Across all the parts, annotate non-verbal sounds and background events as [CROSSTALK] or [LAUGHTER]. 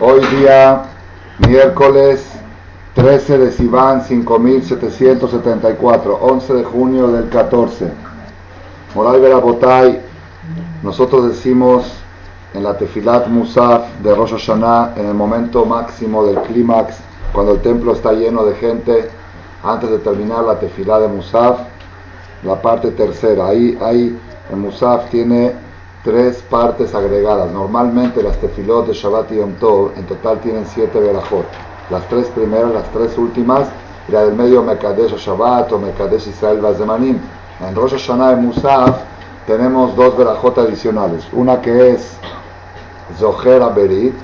Hoy día, miércoles 13 de Sivan 5774, 11 de junio del 14. Moral Verabotay, nosotros decimos en la Tefilat Musaf de Rosh Hashanah, en el momento máximo del clímax, cuando el templo está lleno de gente, antes de terminar la Tefilat de Musaf, la parte tercera. Ahí, ahí el Musaf tiene tres partes agregadas. Normalmente las tefilot de Shabbat y Yom en total tienen siete verajot. Las tres primeras, las tres últimas, y la del medio Mekadesh Shabbat o Mekadesh Israel Bazemanim. En Rosh Hashanah y Musaf tenemos dos verajot adicionales. Una que es Zoher Berit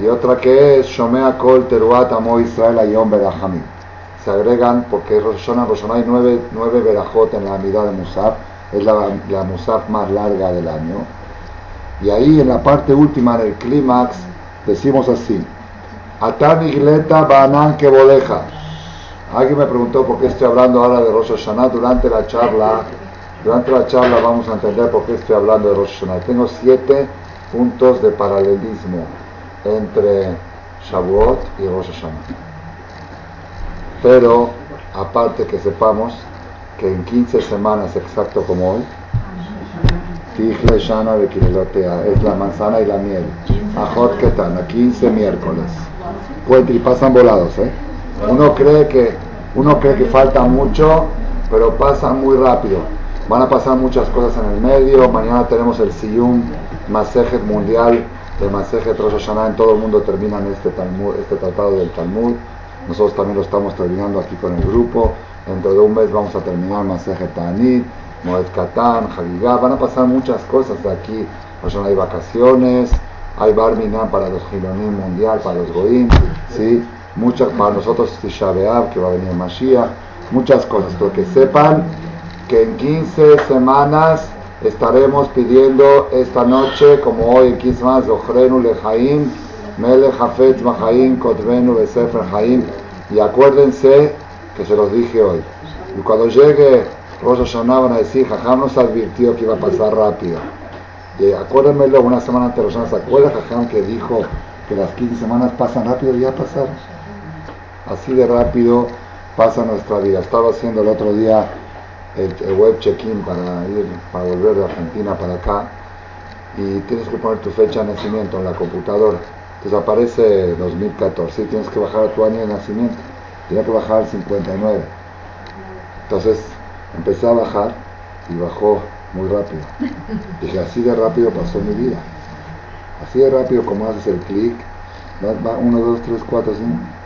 y otra que es Shomea Kol Teruat Amo Israel Ayom Berachamim. Se agregan porque Rosh Hashanah, Rosh Hashanah hay nueve, nueve verajot en la mitad de Musaf es la, la musaf más larga del año. Y ahí en la parte última, en el clímax, decimos así: Atán igleta banan que bodeja. Alguien me preguntó por qué estoy hablando ahora de Rosh Hashanah durante la charla. Durante la charla vamos a entender por qué estoy hablando de Rosh Hashanah. Tengo siete puntos de paralelismo entre Shavuot y Rosh Hashanah. Pero, aparte que sepamos que en 15 semanas, exacto como hoy, Tijle Shana es la manzana y la miel. Ajot Ketan, a 15 miércoles. y pasan volados, ¿eh? Uno cree que uno cree que falta mucho, pero pasan muy rápido. Van a pasar muchas cosas en el medio. Mañana tenemos el Siyum Masejet Mundial de Masejet Rosh Hashanah. En todo el mundo terminan este, este tratado del Talmud. Nosotros también lo estamos terminando aquí con el grupo. Dentro de un mes vamos a terminar Masejet Ta'anit, Moed Katan, Hagigah. Van a pasar muchas cosas de aquí. no hay vacaciones, hay Barminan para los Gilonim mundial, para los Goim, ¿sí? Muchas, para nosotros Tisha que va a venir Mashiach, muchas cosas. Pero que sepan que en 15 semanas estaremos pidiendo esta noche, como hoy en 15 semanas, Ochrenu Lejaim, Mele Hafetz Mahaim, Kotvenu Besefer Haim. Y acuérdense que se los dije hoy. Y cuando llegue Rosh Hashanah van a decir, Jajam nos advirtió que iba a pasar rápido. Y acuérdenmelo una semana antes de Rosh ¿se acuerda Jajam que dijo que las 15 semanas pasan rápido? Ya pasaron. Así de rápido pasa nuestra vida. Estaba haciendo el otro día el, web check-in para ir, para volver de Argentina para acá y tienes que poner tu fecha de nacimiento en la computadora. Entonces aparece 2014 y tienes que bajar tu año de nacimiento tenía que bajar al 59. Entonces empecé a bajar y bajó muy rápido. Dije, así de rápido pasó mi vida. Así de rápido como haces el clic, va 1, 2, 3, 4,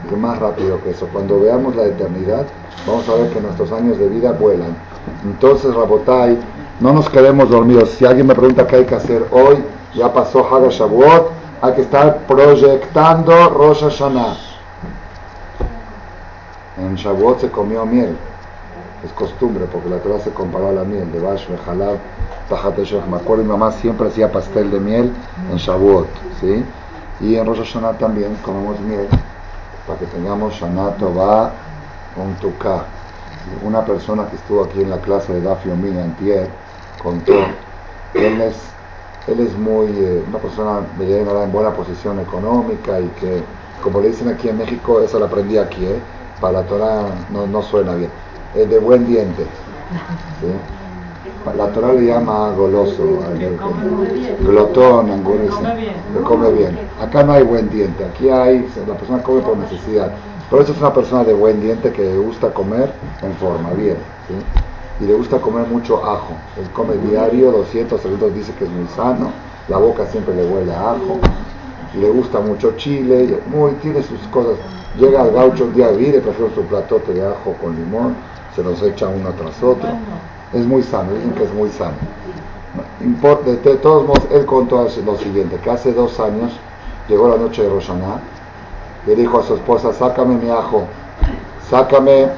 5, más rápido que eso. Cuando veamos la eternidad, vamos a ver que nuestros años de vida vuelan. Entonces, Rabotai, no nos quedemos dormidos. Si alguien me pregunta qué hay que hacer hoy, ya pasó Haga Shavuot, hay que estar proyectando Rosh Hashanah. En Shavuot se comió miel. Es costumbre, porque la Torah se comparó a la miel de Bash, Jalab, Me acuerdo mi mamá siempre hacía pastel de miel en Shavuot, ¿sí? Y en Rosh Hashanah también comemos miel para que tengamos Shana Tová un Tuká. Una persona que estuvo aquí en la clase de Dafio Yomi Antier contó, él es, él es muy, eh, una persona en buena posición económica y que, como le dicen aquí en México, eso lo aprendí aquí, ¿eh? Para la Torah no, suena bien, es de buen diente. La Torah le llama goloso, glotón, angurriza, que come bien. Acá no hay buen diente, aquí hay, la persona come por necesidad. Pero eso es una persona de buen diente que le gusta comer en forma, bien. Y le gusta comer mucho ajo. Él come diario, 200, 300, dice que es muy sano. La boca siempre le huele a ajo. Le gusta mucho chile, muy, tiene sus cosas Llega al gaucho un día, le prefiero su platote de ajo con limón, se los echa uno tras otro. Es muy sano, dicen que es muy sano. De, todos modos, él contó lo siguiente, que hace dos años llegó la noche de Roshaná, le dijo a su esposa, sácame mi ajo, sácame,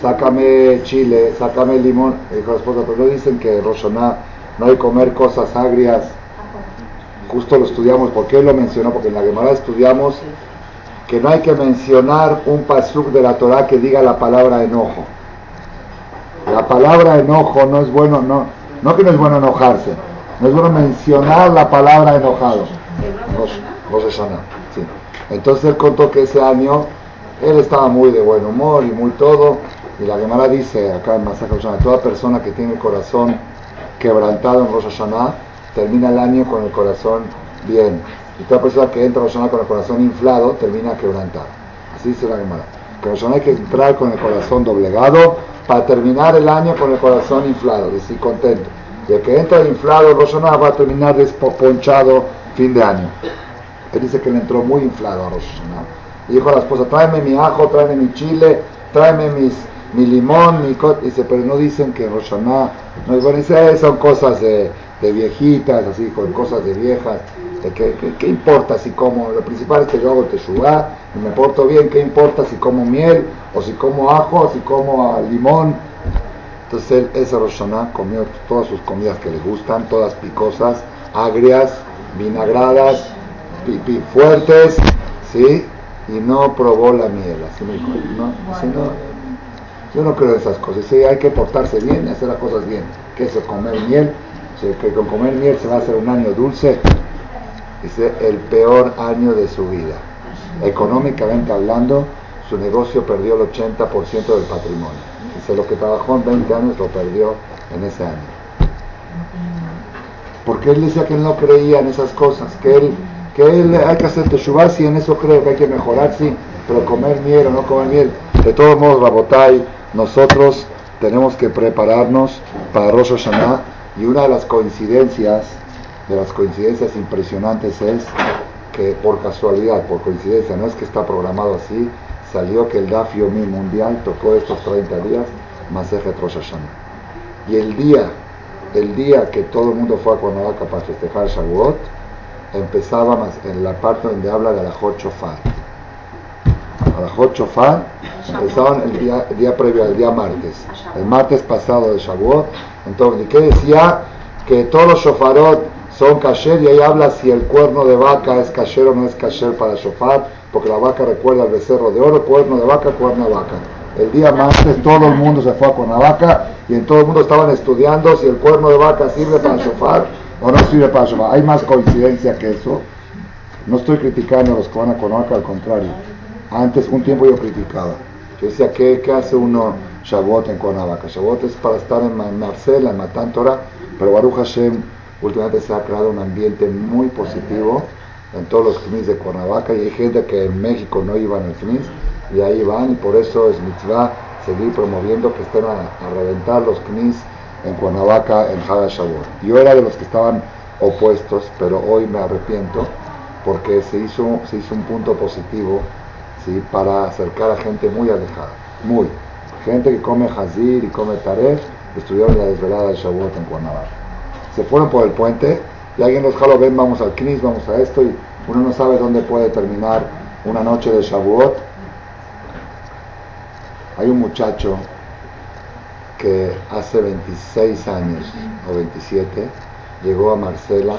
sácame chile, sácame limón. Le dijo a la esposa, pero no dicen que Roshaná no hay comer cosas agrias. Justo lo estudiamos, ¿por qué lo mencionó? Porque en la Gemara estudiamos que no hay que mencionar un pasuk de la Torah que diga la palabra enojo. La palabra enojo no es bueno, no, no que no es bueno enojarse, no es bueno mencionar la palabra enojado. Sí. Entonces él contó que ese año él estaba muy de buen humor y muy todo. Y la Gemara dice acá en Masaka toda persona que tiene el corazón quebrantado en Rosh Hashanah termina el año con el corazón bien. Y toda persona que entra a Rosh Hashanah con el corazón inflado termina quebrantado. Así dice la Gemara. Que Rosh hay que entrar con el corazón doblegado para terminar el año con el corazón inflado, decir contento. Y el que entra inflado en Rosh va a terminar desponchado fin de año. Él dice que le entró muy inflado a Rosh Y dijo a la esposa, tráeme mi ajo, tráeme mi chile, tráeme mis, mi limón, mi. Dice, pero no dicen que Rosh no es bueno. Dice, eh, son cosas de, viejitas, así, con cosas de viejas. ¿Qué, importa si como? Lo principal es que yo hago teshuva y me porto bien. ¿Qué importa si como miel, o si como ajo, o si como limón? Entonces él, ese Rosh comió todas sus comidas que le gustan, todas picosas, agrias, vinagradas, pipí fuertes, ¿sí? Y no probó la miel, así me dijo, no, no, yo no creo en esas cosas, sí, hay que portarse bien y hacer las cosas bien, que eso, comer miel, que con comer miel se va a hacer un año dulce, dice, el peor año de su vida. Económicamente hablando, su negocio perdió el 80% del patrimonio. Dice, lo que trabajó en 20 años lo perdió en ese año. Porque él decía que él no creía en esas cosas, que él que él, hay que hacer teshuva, si en eso creo que hay que mejorar, sí, pero comer miel o no comer miel, de todos modos, Rabotay, nosotros tenemos que prepararnos para Rosh Hashanah y una de las coincidencias, de las coincidencias impresionantes es que por casualidad, por coincidencia, no es que está programado así, salió que el Daf Yomi mundial tocó estos 30 días Masejet Rosh Hashanah. Y el día, el día que todo el mundo fue a Cuernavaca para festejar Shavuot, empezaba más en la parte donde habla de la Hot Shofar. Hot Shofar empezaban el día, día previo al día martes, el martes pasado de Shavuot. Entonces, ¿qué decía? Que todos los shofarot son kasher y ahí habla si el cuerno de vaca es kasher o no es kasher para shofar, porque la vaca recuerda al becerro de oro, cuerno de vaca, cuerno de vaca. El día martes todo el mundo se fue a vaca y en todo el mundo estaban estudiando si el cuerno de vaca sirve para shofar o no sirve para Shabbat. Hay más coincidencia que eso. No estoy criticando a los que van a Conoaca, al contrario. Antes, un tiempo yo criticaba. Yo decía, ¿qué, qué hace uno Shavuot en Cuernavaca? Shavuot es para estar en Marcela, en Matan Torah, pero Baruch Hashem últimamente se ha creado un ambiente muy positivo en todos los knis de Cuernavaca y hay gente que en México no iban al knis y ahí van y por eso es mitzvah seguir promoviendo que estén a, a reventar los knis en Cuernavaca en Shavuot. Yo era de los que estaban opuestos, pero hoy me arrepiento porque se hizo, se hizo un punto positivo ¿sí? para acercar a gente muy alejada, muy. Gente que come Hazir y come Taref, estudiaron la desvelada de Shavuot en Cuernavaca. Se fueron por el puente y alguien los jaló, ven, vamos al Knis, vamos a esto, y uno no sabe dónde puede terminar una noche de Shavuot. Hay un muchacho que hace 26 años o 27 llegó a Marcela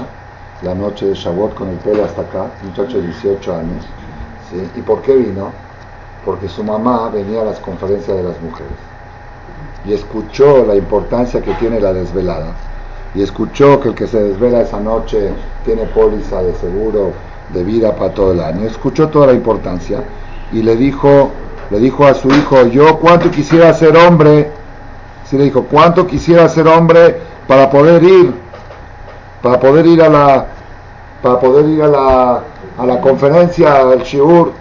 la noche de Shavuot con el pelo hasta acá, muchacho de 18 años. ¿Y por qué vino? Porque su mamá venía a las conferencias de las mujeres y escuchó la importancia que tiene la desvelada y escuchó que el que se desvela esa noche tiene póliza de seguro de vida para todo el año. Escuchó toda la importancia y le dijo, le dijo a su hijo, yo cuánto quisiera ser hombre Sí le dijo, ¿cuánto quisiera ser hombre para poder ir? Para poder ir a la, para poder ir a la, a la conferencia, al shiur.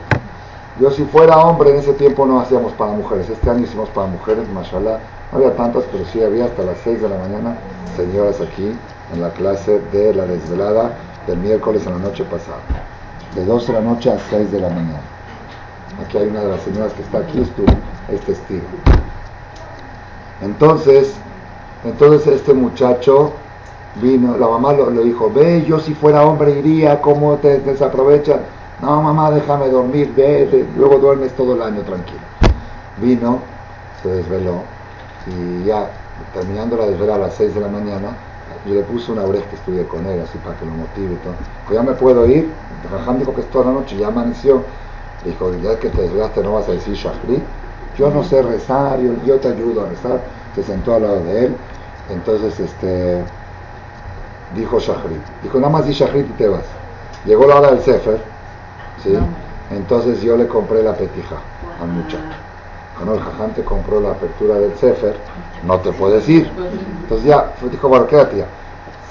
Yo si fuera hombre en ese tiempo no hacíamos para mujeres. Este año hicimos para mujeres, mashallah. No había tantas, pero sí había hasta las 6 de la mañana señoras aquí en la clase de la desvelada del miércoles en la noche pasada. De 12 de la noche a 6 de la mañana. Aquí hay una de las señoras que está aquí, es testigo. Entonces, entonces este muchacho vino, la mamá lo, dijo, ve, yo si fuera hombre iría, ¿cómo te desaprovechas? No, mamá, déjame dormir, ve, luego duermes todo el año tranquilo. Vino, se desveló y ya terminando la desvela a las 6 de la mañana, yo le puse una oreja que estudié con él, así para que lo motive y todo. Dijo, ya me puedo ir. Rajam dijo que es toda la noche, ya amaneció. Dijo, ya que te desvelaste no vas a decir Shahri yo no sé rezar, yo, te ayudo a rezar, se sentó al lado de él, entonces este dijo Shahrit, dijo nada más di Shahrit y te vas. Llegó la hora del Sefer, ¿sí? Entonces yo le compré la petija al muchacho. Cuando el jajante compró la apertura del Sefer, no te puedes ir. Entonces ya, dijo, bueno, quédate ya.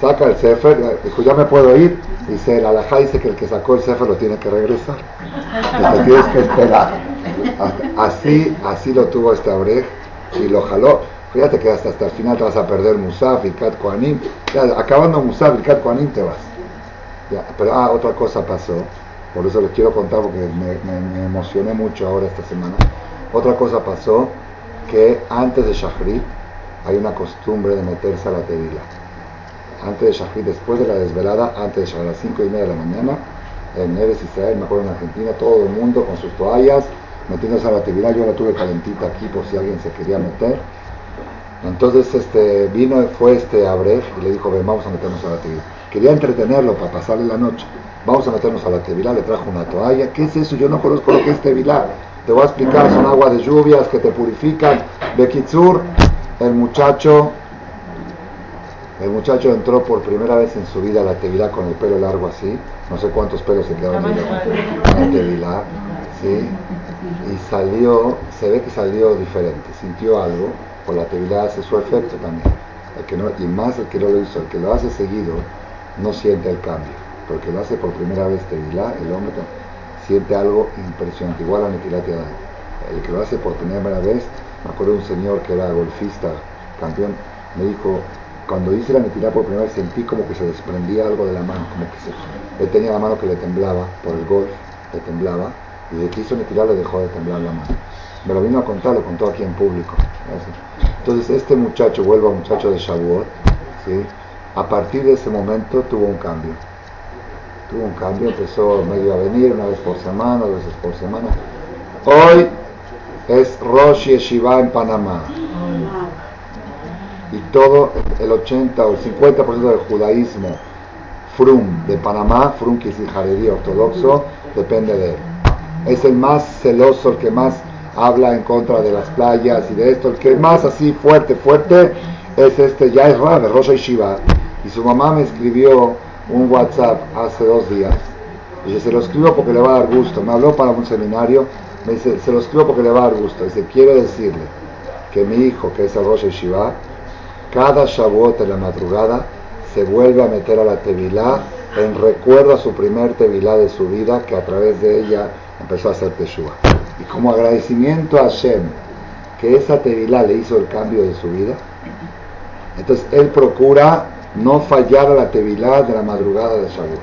Saca el Sefer, dijo, ya me puedo ir. Dice, el alajá dice que el que sacó el Sefer lo tiene que regresar. Y te tienes que esperar. Así, así lo tuvo este Abrej y lo jaló. Fíjate que hasta, hasta el final te vas a perder Musaf y Kat Koanim. acabando Musaf y Kat Koanim te vas. pero ah, otra cosa pasó. Por eso les quiero contar porque me, emocioné mucho ahora esta semana. Otra cosa pasó que antes de Shahrit hay una costumbre de meterse a la tevila. Antes de Shahrit, después de la desvelada, antes de Shahrit, a las 5 y media de la mañana, en Eres Israel, me acuerdo en Argentina, todo el mundo con sus toallas, metiéndose a la tevila. Yo la tuve calentita aquí por si alguien se quería meter. Entonces este, vino, fue este Abrej y le dijo, ven, vamos a meternos a la tevila. Quería entretenerlo para pasarle la noche. Vamos a meternos a la tevilá, le trajo una toalla. ¿Qué es eso? Yo no conozco lo que es tevilá. Te voy a explicar, son aguas de lluvias que te purifican. Bekitsur, el muchacho, el muchacho entró por primera vez en su vida a la tevilá con el pelo largo así. No sé cuántos pelos se quedaron en la tevilá. ¿sí? Y salió, se ve que salió diferente, sintió algo. Tevilá hace su efecto también. El que no, y más el que no lo hizo, el que lo hace seguido, no siente el cambio porque lo hace por primera vez Tevilá, el hombre siente algo impresionante, igual a Netilat El que lo hace por primera vez, me acuerdo un señor que era golfista, campeón, me dijo, cuando hice la Netilat por primera vez sentí como que se desprendía algo de la mano, como que se, él tenía la mano que le temblaba por el golf, le temblaba, y de que hizo Netilat le dejó de temblar la mano. Me lo vino a contar, lo contó aquí en público. Entonces este muchacho, vuelvo a muchacho de Shavuot, ¿sí? a partir de ese momento tuvo un cambio tuvo un cambio, empezó medio a venir una vez por semana, dos veces por semana. Hoy es Rosh Yeshiva en Panamá. Y todo, el 80 o el 50% del judaísmo Frum de Panamá, Frum que es ortodoxo, depende de él. Es el más celoso, el que más habla en contra de las playas y de esto, el que más así fuerte, fuerte, es este, ya es Rab, Rosh Yeshiva. Y su mamá me escribió un WhatsApp hace dos días. Dice, se lo escribo porque le va a dar gusto. Me habló para un seminario. Me dice, se lo escribo porque le va a dar gusto. Dice, quiero decirle que mi hijo, que es el Rosh Shiva, cada Shavuot en la madrugada se vuelve a meter a la Tevilá en recuerdo a su primer Tevilá de su vida, que a través de ella empezó a hacer Teshua. Y como agradecimiento a Hashem, que esa Tevilá le hizo el cambio de su vida, entonces él procura no fallar a la tevilá de la madrugada de Shavuot.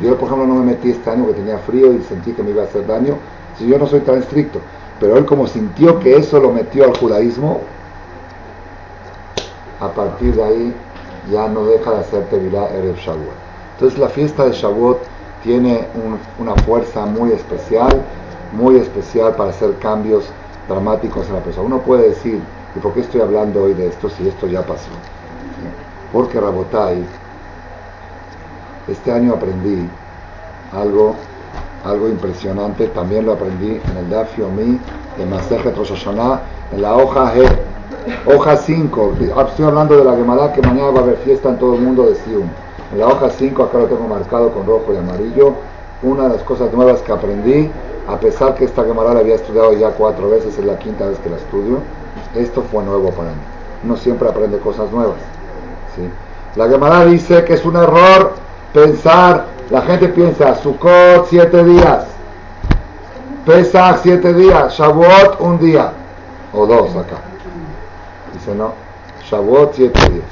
Yo, por ejemplo, no me metí este año que tenía frío y sentí que me iba a hacer daño. Si yo no soy tan estricto, pero él como sintió que eso lo metió al judaísmo, a partir de ahí ya no deja de hacer tevilá Erev Shavuot. Entonces la fiesta de Shavuot tiene una fuerza muy especial, muy especial para hacer cambios dramáticos en la persona. Uno puede decir, ¿y por qué estoy hablando hoy de esto si esto ya pasó? Porque Rabotai, este año aprendí algo, algo impresionante, también lo aprendí en el Dafio Mi, en Masejet en la hoja G, hoja 5, estoy hablando de la Gemara que mañana va a haber fiesta en todo el mundo de Sium. En la hoja 5, acá lo tengo marcado con rojo y amarillo, una de las cosas nuevas que aprendí, a pesar que esta Gemara la había estudiado ya cuatro veces, es la quinta vez que la estudio, esto fue nuevo para mí. Uno siempre aprende cosas nuevas. La Gemara dice que es un error pensar, la gente piensa, Sukkot siete días, Pesach siete días, Shavuot un día, o dos acá. Dice no, Shavuot siete días.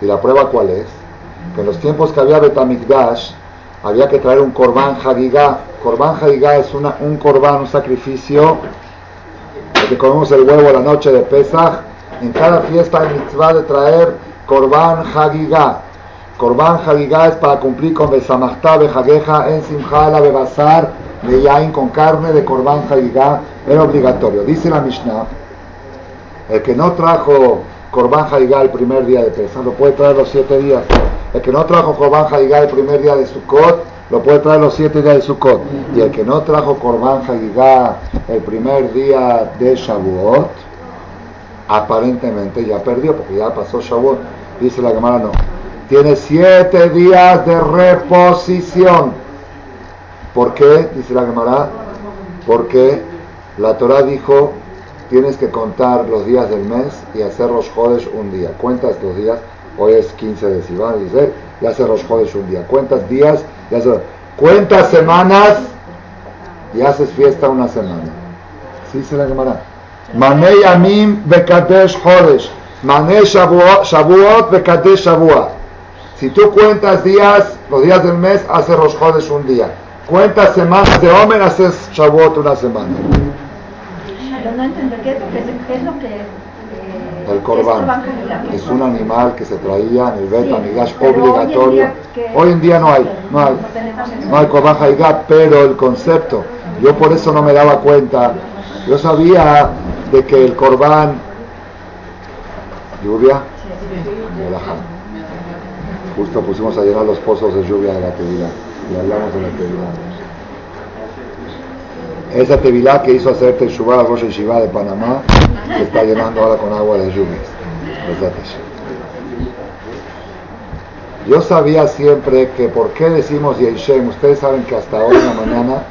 ¿Y la prueba cuál es? Que en los tiempos que había Betamikdash, había que traer un Korban Hagigah. Korban Hagigah es una, un Korban, un sacrificio, que comemos el huevo la noche de Pesach, en cada fiesta hay mitzvah de traer Korban Hagigah. Korban Hagigah es para cumplir con Besamachta Bejageja en Simchala Bebasar Yain con carne de Korban Hagigah. Era obligatorio. Dice la Mishnah, el que no trajo Korban Hagigah el primer día de Pesach lo puede traer los siete días. El que no trajo Korban Hagigah el primer día de Sukkot lo puede traer los siete días de Sukkot. Y el que no trajo Korban Hagigah el primer día de Shavuot aparentemente ya perdió, porque ya pasó Shavuot. Dice la Gemara, no. Tiene siete días de reposición. ¿Por qué? Dice la Gemara. Porque la Torah dijo, tienes que contar los días del mes y hacer los jodes un día. Cuentas los días, hoy es 15 de Sivan, dice, y hacer los jodes un día. Cuentas días y haces, cuentas semanas y haces fiesta una semana. ¿Sí se la Gemara? Mané Yamim Bekadesh Jodesh. Mané Shavuot Bekadesh Shavuot. Si tú cuentas días, los días del mes, haces los jodes un día. Cuentas semanas de Omer, haces Shavuot una semana. Pero no entiendo qué es lo que eh, El corbán es es un animal que se traía en el Bet Sí, Amigash en obligatorio. Hoy en día no hay, no hay, No hay corbán Haigá, pero el concepto, yo por eso no me daba cuenta. Yo sabía de que el corbán, lluvia. Justo pusimos a llenar los pozos de lluvia de la Tevilá y hablamos de la Tevilá. Esa Tevilá que hizo hacer Teshuvah Rosh Yeshiva de Panamá se está llenando ahora con agua de lluvias. Yo sabía siempre que por qué decimos Yehishem. Ustedes saben que hasta hoy en la mañana,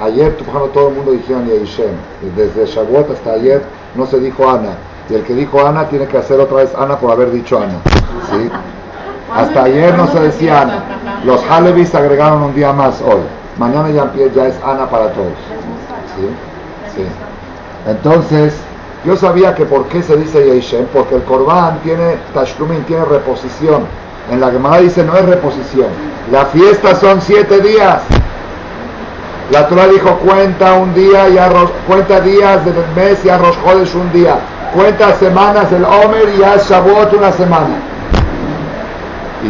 ayer todo el mundo dijeron Yehishem. Desde Shavuot hasta ayer no se dijo Ana. Y el que dijo Ana tiene que hacer otra vez Ana por haber dicho Ana. ¿sí? Hasta ayer no se decía Ana. Los Halevis agregaron un día más hoy. Mañana ya, ya es Ana para todos. ¿Sí? Sí. Entonces, yo sabía que por qué se dice Yehishem, porque el Corban tiene Tashlumin, tiene reposición. En la Gemara dice no es reposición. La fiesta son siete días. La Torah dijo cuenta un día y arroz, cuenta días del mes y arroz jodes un día. Cuenta semanas del Omer y haz Shavuot una semana.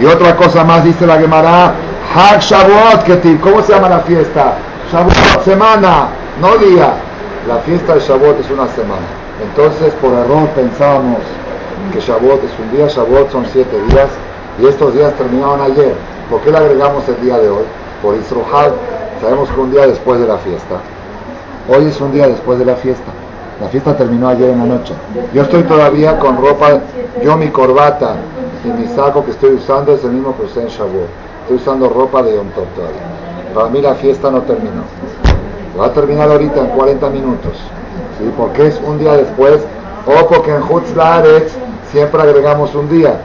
Y otra cosa más dice la Gemara, Hag Shavuot Ketiv, ¿cómo se llama la fiesta? Shavuot, semana, no día. La fiesta de Shavuot es una semana. Entonces por error pensábamos que Shavuot es un día, Shavuot son siete días y estos días terminaron ayer. ¿Por qué le agregamos el día de hoy? Por Isrohad, sabemos que un día después de la fiesta. Hoy es un día después de la fiesta. La fiesta terminó ayer en la noche. Yo estoy todavía con ropa, yo mi corbata y mi saco que estoy usando es el mismo que usé en Shavuot. Estoy usando ropa de Yom Tov. Para mí la fiesta no terminó. Va a terminar ahorita en 40 minutos. ¿sí? Porque es un día después. O porque en Hutz Laaretz siempre agregamos un día.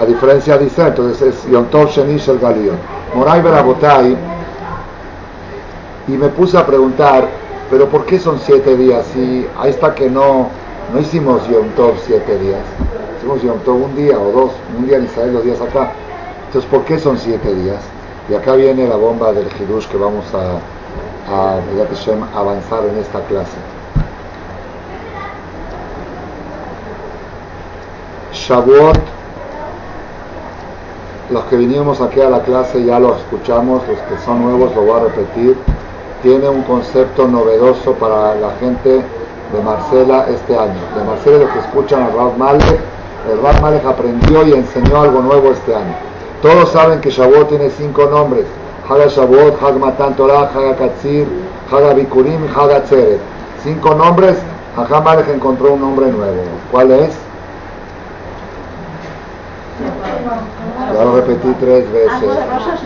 A diferencia de Israel, entonces es Yom Tov Sheni Shel Galion. Moray Berabotai. Y me puse a preguntar, pero ¿por qué son siete días? Si ahí está que no, no hicimos Yom Tov siete días. Hicimos Yom Tov un día o dos, un día en Israel, dos días acá. Entonces, ¿por qué son siete días? Y acá viene la bomba del Hidush que vamos a, a avanzar en esta clase. Shavuot, los que vinimos aquí a la clase ya lo escuchamos, los que son nuevos lo voy a repetir, tiene un concepto novedoso para la gente de Marcela este año. De Marcela los que escuchan a Rav Malek, el Rav Malek aprendió y enseñó algo nuevo este año. Todos saben que Shavuot tiene cinco nombres. Haga Shavuot, Hag Matan Torah, Haga Katzir, Haga Bikurim, Haga. Cinco nombres, Malek encontró un nombre nuevo. ¿Cuál es? Ya lo repetí tres veces.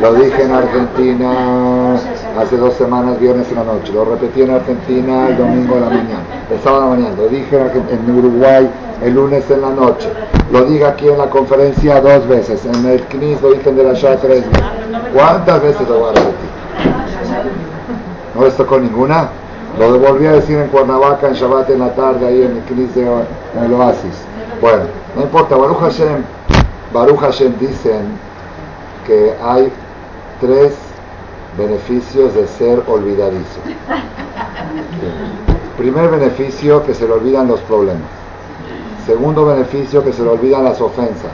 Lo dije en Argentina hace dos semanas, viernes en la noche. Lo repetí en Argentina el domingo en la mañana, el sábado en la mañana. Lo dije en, Uruguay el lunes en la noche. Lo dije aquí en la conferencia dos veces. En el CNIS lo dije en de Shah tres veces. ¿Cuántas veces lo voy a repetir? ¿No les tocó ninguna? Lo volví a decir en Cuernavaca, en Shabbat en la tarde, ahí en el CNIS de, en el Oasis. Bueno, no importa, Baruch Hashem, Baruch Hashem dicen que hay tres beneficios de ser olvidadizo. Primer beneficio, que se le olvidan los problemas. Segundo beneficio, que se le olvidan las ofensas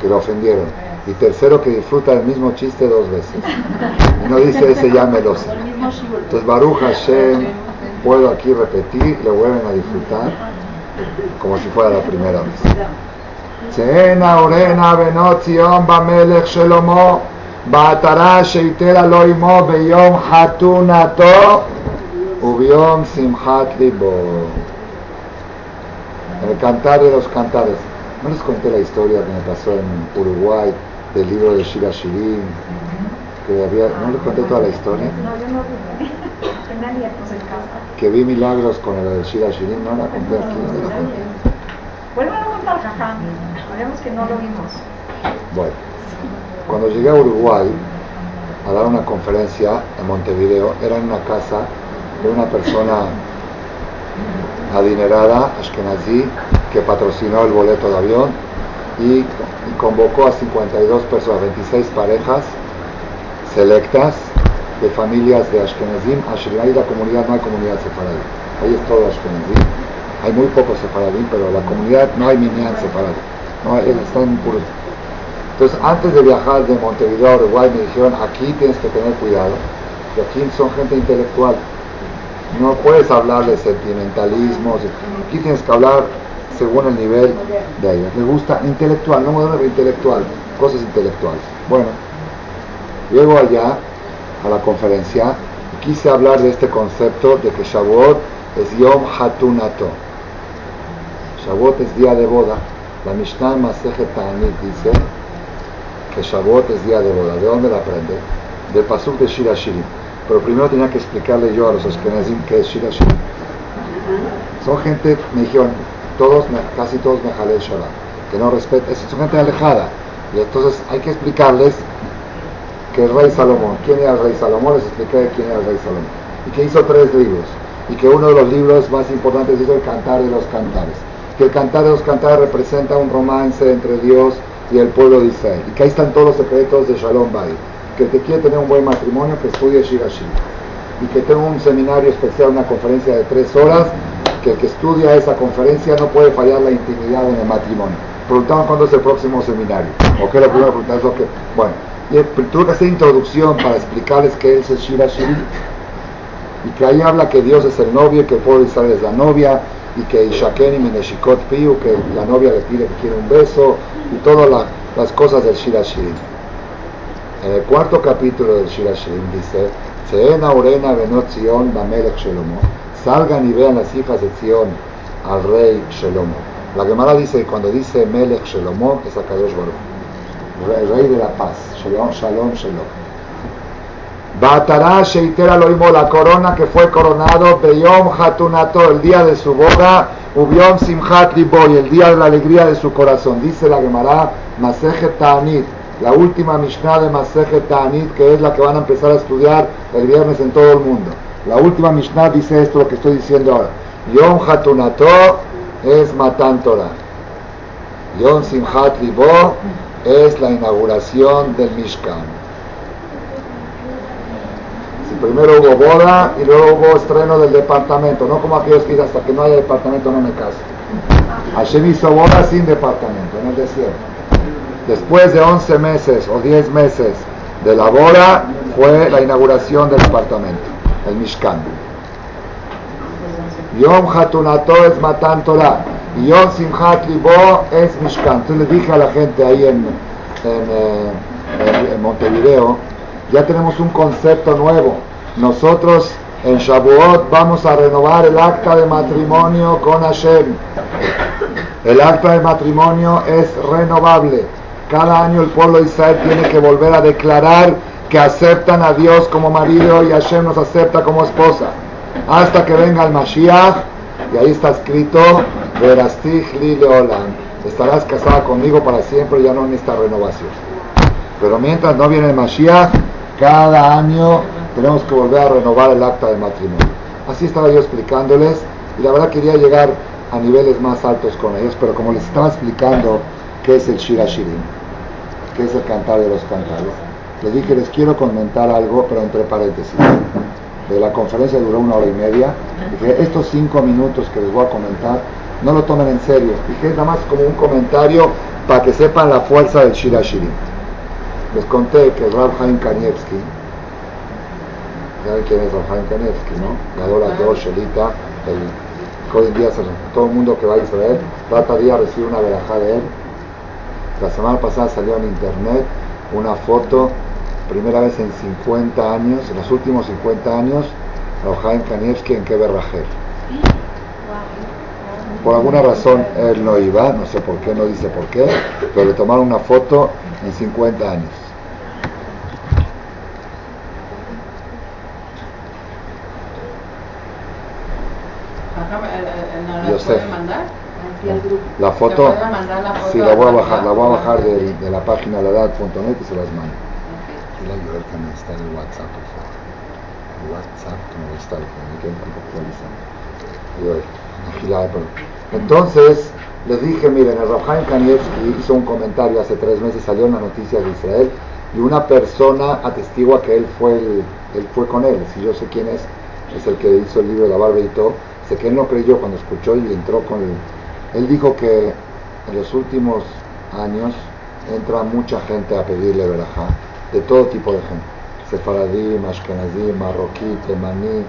que lo ofendieron. Y tercero, que disfruta el mismo chiste dos veces. Y no dice ese ya me lo sé. Entonces, Baruch Hashem, puedo aquí repetir, lo vuelven a disfrutar como si fuera la primera vez. צאנה אורנה בנות ציון במלך שלמה בעטרה שיתר לו עמו ביום חתונתו וביום שמחת ליבו. El cantar de los cantares. No les conté la historia que me pasó en Uruguay del libro de Shira Shirin, que había, no les conté toda la historia. No, yo no vi. Tenía nietos en casa. Que vi milagros con el de Shira Shirin, no la conté aquí, no la conté. Vuelvan a contar, jajá. Sabemos que no lo vimos. Bueno, cuando llegué a Uruguay a dar una conferencia en Montevideo, era en una casa de una persona adinerada, Ashkenazi, que patrocinó el boleto de avión y, convocó a 52 personas, 26 parejas selectas de familias de Ashkenazim. Ahí la comunidad no hay comunidad sefaradí, ahí es todo Ashkenazim. Hay muy pocos sefaradí, pero la comunidad no hay minyan sefaradí. No están puros. Entonces, antes de viajar de Montevideo a Uruguay, me dijeron, aquí tienes que tener cuidado, que aquí son gente intelectual. No puedes hablar de sentimentalismo, aquí tienes que hablar según el nivel de ellos. Me gusta intelectual, no moderno, intelectual, cosas intelectuales. Bueno, llego allá a la conferencia y quise hablar de este concepto de que Shavuot es Yom Hatunato. Shavuot es día de boda. La Mishnah Masejet Ta'anit dice que Shavuot es día de boda. ¿De dónde la aprende? Del pasuk de Shira Shirim. Pero primero tenía que explicarle yo a los Ashkenazim qué es Shira Shirim. Son gente, me dijeron, todos, casi todos Mejalel Shabbat, que no respetan, son gente alejada. Y entonces hay que explicarles que el rey Salomón, quién era el rey Salomón, les expliqué quién era el rey Salomón. Y que hizo tres libros. Y que uno de los libros más importantes es el Cantar de los Cantares. Que el Cantar de los Cantares representa un romance entre Dios y el pueblo de Israel. Y que ahí están todos los secretos de Shalom Bay. Que el que quiere tener un buen matrimonio, que estudie Shirashi. Y que tenga un seminario especial, una conferencia de tres horas, que el que estudia esa conferencia no puede fallar la intimidad en el matrimonio. Preguntaban cuándo es el próximo seminario. ¿O qué es lo primero que preguntaban? que, bueno, y tuve que hacer introducción para explicarles qué es el Shira Shiri. Y que ahí habla que Dios es el novio, que el pueblo de Israel es la novia, y que Ishaken y Mineshikot Piu, que la novia le pide que quiere un beso, y todas la, las cosas del Shira Shiri. En el cuarto capítulo del Shira Shiri dice, Seena Urena Benot Zion Bamelech Shelomo, salgan y vean las hijas de Zion al rey Shelomo. La Gemara dice, cuando dice Melech Shelomo, es Akadosh Baruch el rey de la paz, Shalom, Shalom, Shalom. Batará Sheitera Loimo, la corona que fue coronado, Beyom Hatunato, el día de su boda, Ubiom Simchat Liboy, el día de la alegría de su corazón. Dice la Gemara, Masejet Ta'anit, la última Mishnah de Masejet Ta'anit, que es la que van a empezar a estudiar el viernes en todo el mundo. La última Mishnah dice esto, lo que estoy diciendo ahora. Yom Hatunato es Matan Torah. Yom Simchat Libo es la inauguración del Mishkan. Primero hubo boda y luego hubo estreno del departamento, no como aquellos que dicen hasta que no haya departamento no me caso. Hashem hizo boda sin departamento en el desierto. Después de 11 meses o 10 meses de la boda fue la inauguración del departamento, el Mishkan. Yom Hatunato es Matan Torah. Yom Simchat Libo es Mishkan. Entonces le dije a la gente ahí en, en Montevideo, ya tenemos un concepto nuevo. Nosotros en Shavuot vamos a renovar el acta de matrimonio con Hashem. El acta de matrimonio es renovable. Cada año el pueblo de Israel tiene que volver a declarar que aceptan a Dios como marido y Hashem nos acepta como esposa. Hasta que venga el Mashiach, y ahí está escrito, Verastich li leolam. Estarás casada conmigo para siempre, ya no necesita renovación. Pero mientras no viene el Mashiach, cada año tenemos que volver a renovar el acta de matrimonio. Así estaba yo explicándoles y la verdad quería llegar a niveles más altos con ellos, pero como les estaba explicando qué es el Shira Shirin, qué es el cantar de los cantares, les dije, les quiero comentar algo, pero entre paréntesis. De la conferencia duró una hora y media. Dije, estos cinco minutos que les voy a comentar, no lo tomen en serio. Dije, nada más como un comentario para que sepan la fuerza del Shira Shirin. Les conté que Rav Haim Kanievski, ¿saben quién es Rav Haim Kanievski, no? Gadol Ador, Shelita, el, hoy en día todo el mundo que va a Israel trata día recibir una verajá de él. La semana pasada salió en internet una foto, primera vez en 50 años, en los últimos 50 años, Rav Haim Kanievski en verajel. Por alguna razón él no iba, no sé por qué, no dice por qué, pero le tomaron una foto en 50 años. Yosef. mandar? La foto, sí, la voy a bajar, la voy a bajar de, de la página ladad.net y se las mando. Y la ayudar también está en el WhatsApp, por favor. El WhatsApp, como está, me quedo un poco Entonces, les dije, miren, el Rabhaim Kanievski hizo un comentario hace tres meses, salió en las noticias de Israel, y una persona atestigua que él fue, él fue con él, si yo sé quién es, es el que hizo el libro de la barba y todo, sé que él no creyó cuando escuchó y entró con él. Él dijo que en los últimos años entra mucha gente a pedirle verajá, de todo tipo de gente. Sefaradí, Ashkenazí, Marroquí, Temaní,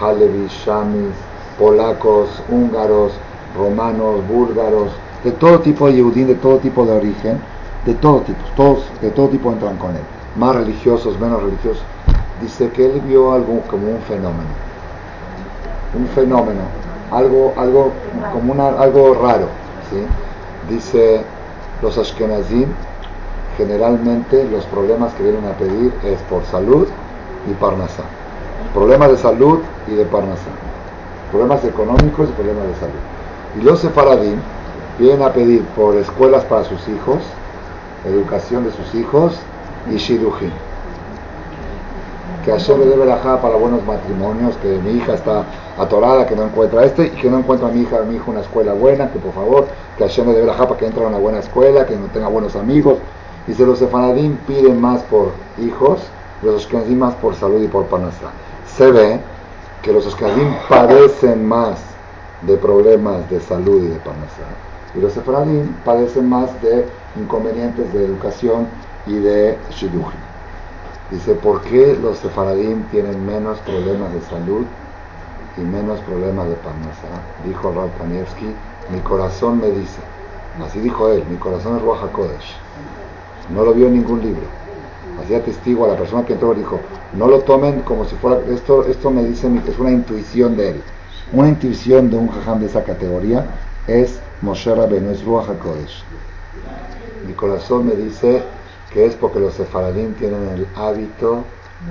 Halevi, Shamis, polacos, húngaros, romanos, búlgaros, de todo tipo de Yehudín, de todo tipo de origen, de todo tipo, todos de todo tipo entran con él, más religiosos, menos religiosos. Dice que él vio algo como un fenómeno, un fenómeno, algo, algo como una, algo raro, ¿sí? Dice los Ashkenazim generalmente los problemas que vienen a pedir es por salud y parnasá. Problemas de salud y de parnasá. Problemas económicos y problemas de salud. Y los sefaradim vienen a pedir por escuelas para sus hijos, educación de sus hijos y shidujim. Que Hashem le debe la para buenos matrimonios, que mi hija está atorada, que no encuentra este, y que no encuentra a mi hija, a mi hijo una escuela buena, que por favor, que Hashem le debe la para que entre a una buena escuela, que no tenga buenos amigos, Dice, los sefaradim piden más por hijos, los ashkenazim más por salud y por panasá. Se ve que los ashkenazim padecen más de problemas de salud y de panasá. Y los sefaradim padecen más de inconvenientes de educación y de shidujim. Dice, ¿por qué los sefaradim tienen menos problemas de salud y menos problemas de panasá? Dijo Rab Kanievski, mi corazón me dice, así dijo él, mi corazón es Ruach Kodesh no lo vio en ningún libro. Hacía testigo a la persona que entró y dijo, no lo tomen como si fuera, esto, esto me dice, es una intuición de él. Una intuición de un jajam de esa categoría es Moshe Rabbeinu, es HaKodesh. Mi corazón me dice que es porque los sefaradín tienen el hábito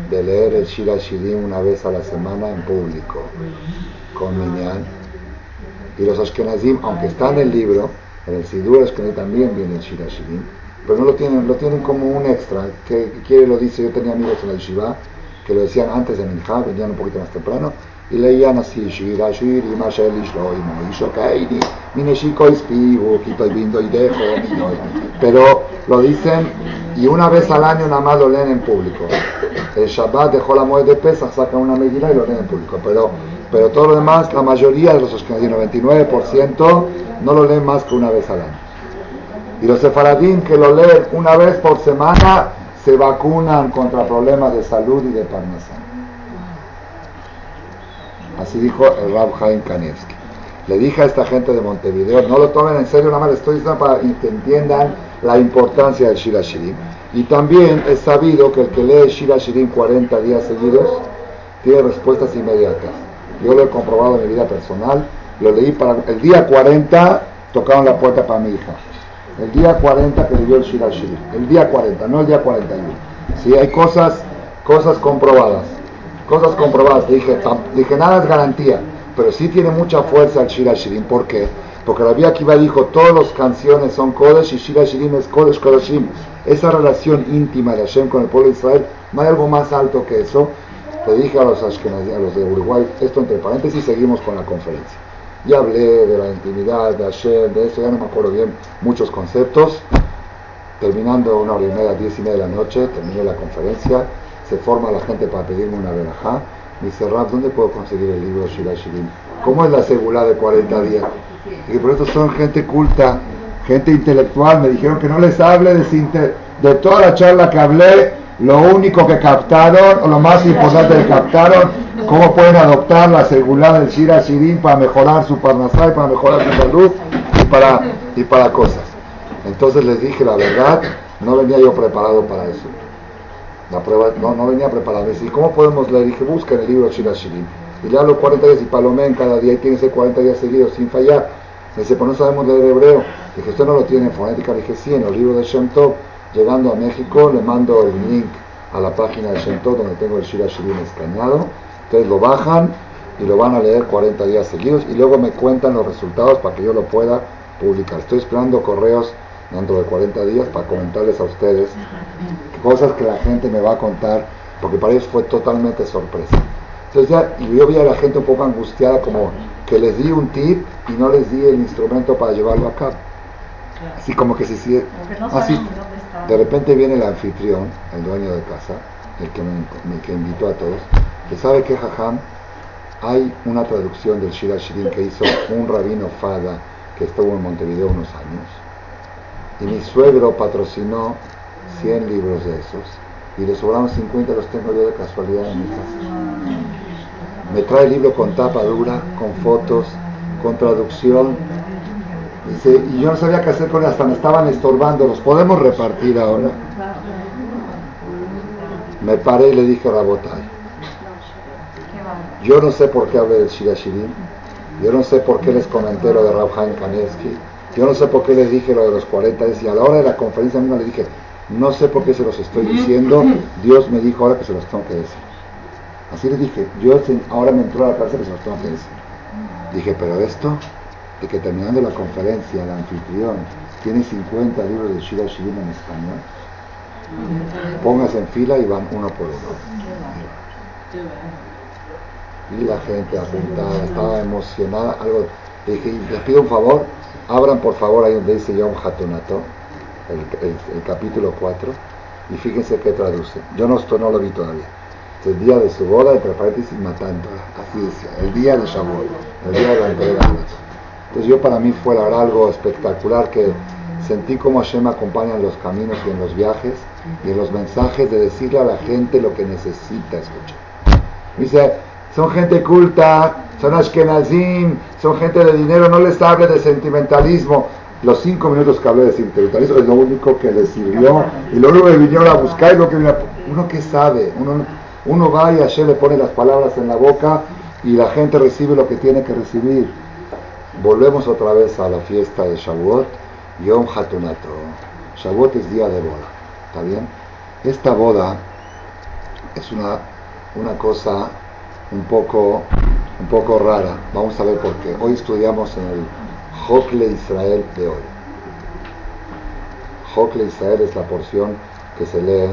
de leer el Shira Shirim una vez a la semana en público, con Minyan. Y los Ashkenazim, aunque está en el libro, en el Sidur Ashkenazim también viene el Shira Shirim, pero no lo tienen, lo tienen como un extra, que, quiere lo dice, yo tenía amigos en la yeshiva que lo decían antes de Minja, venían un poquito más temprano, y leían así, Shira, Shiri, Mashel, Ishloimo, Ishokaini, Mineshiko, Ispigu, Kito, Bindo, y Dejo, pero lo dicen, y una vez al año nada más lo leen en público. El Shabbat dejó la muerte de Pesach, sacan una medida y lo leen en público, pero, pero todo lo demás, la mayoría de los el 99%, no lo leen más que una vez al año. Y los sefaradín que lo leen una vez por semana se vacunan contra problemas de salud y de parnasán. Así dijo el Rab Haim Kanievski. Le dije a esta gente de Montevideo, no lo tomen en serio, nada más estoy diciendo para que entiendan la importancia del Shira Shirim. Y también es sabido que el que lee Shira Shirim 40 días seguidos tiene respuestas inmediatas. Yo lo he comprobado en mi vida personal, lo leí para el día 40, tocaron la puerta para mi hija el día 40 que dio el Shira el día 40, no el día 41. Si hay cosas, cosas comprobadas, cosas comprobadas. Dije, dije, nada es garantía, pero sí tiene mucha fuerza el Shira Shirin. ¿Por qué? Porque la Vía Akiva dijo, todas las canciones son Kodesh y Shira Shirin es Kodesh Kodeshim. Esa relación íntima de Hashem con el pueblo de Israel, no hay algo más alto que eso. Le dije a los, a los de Uruguay, esto entre paréntesis, seguimos con la conferencia. Ya hablé de la intimidad, de Hashem, de eso, ya no me acuerdo bien muchos conceptos. Terminando una hora y media, diez y media de la noche, terminé la conferencia, se forma la gente para pedirme una verajá. Me dice, ¿dónde puedo conseguir el libro Shira Shirin? ¿Cómo es la seguridad de 40 días? Y por eso son gente culta, gente intelectual. Me dijeron que no les hable de, de toda la charla que hablé, lo único que captaron, o lo más importante que captaron, cómo pueden adoptar la seguridad del Shira Shirin para mejorar su parnasá y para mejorar su salud y para, y para cosas. Entonces les dije la verdad, no venía yo preparado para eso. La prueba, no, no venía preparado. ¿Y cómo podemos leer? Dije, busquen el libro Shira Shirin. Y le hablo 40 días y palomen cada día y tiene que ser 40 días seguidos sin fallar. Dice, pues no sabemos leer hebreo. Dije, ¿usted no lo tiene en fonética? Le dije, sí, en el libro de Shem Tov. Llegando a México, le mando el link a la página de Shem Tov, donde tengo el Shira Shirin escaneado. Ustedes lo bajan y lo van a leer 40 días seguidos y luego me cuentan los resultados para que yo lo pueda publicar. Estoy esperando correos dentro de 40 días para comentarles a ustedes cosas que la gente me va a contar, porque para ellos fue totalmente sorpresa. Entonces ya, y yo vi a la gente un poco angustiada como que les di un tip y no les di el instrumento para llevarlo a cabo. Así como que si, si así, de repente viene el anfitrión, el dueño de casa, el que me, invitó a todos, que sabe que Jajam hay una traducción del Shira Shirin que hizo un rabino Fada que estuvo en Montevideo unos años. Y mi suegro patrocinó 100 libros de esos. Y le sobraron 50, los tengo yo de casualidad en mi casa. Me trae el libro con tapa dura, con fotos, con traducción. Y yo no sabía qué hacer con él, hasta me estaban estorbando. ¿Los podemos repartir ahora? Me paré y le dije a Rabotai, yo no sé por qué hablé del Shirashirim, yo no sé por qué les comenté lo de Rabhaim Kanevsky, yo no sé por qué les dije lo de los 40 y a la hora de la conferencia misma le dije, no sé por qué se los estoy diciendo, Dios me dijo ahora que se los tengo que decir. Así les dije, yo ahora me entró a la cabeza que se los tengo que decir. Dije, pero esto, de que terminando la conferencia, el anfitrión tiene 50 libros de Shira Shirim en español, póngase en fila y van uno por uno y la gente apuntada, estaba emocionada, algo, dije, les pido un favor, abran por favor ahí donde dice Yom Hatunato, el, capítulo 4, y fíjense qué traduce. Yo no, esto no lo vi todavía. El día de su boda, entre paréntesis, matando, así decía, el día de Shavuot, el día de la entrega. Entonces yo para mí fue algo espectacular que sentí como Hashem acompaña en los caminos y en los viajes y en los mensajes de decirle a la gente lo que necesita escuchar. Dice, son gente culta, son ashkenazim, son gente de dinero, no les hable de sentimentalismo. Los cinco minutos que hablé de sentimentalismo es lo único que les sirvió. Y lo único que vinieron a buscar lo que Uno que sabe, uno, uno va y Hashem le pone las palabras en la boca y la gente recibe lo que tiene que recibir. Volvemos otra vez a la fiesta de Shavuot, Yom Hatunato. Shavuot es día de boda, ¿está bien? Esta boda es una, una cosa un poco, un poco rara. Vamos a ver por qué. Hoy estudiamos en el Jokle Israel de hoy. Jokle Israel es la porción que se lee,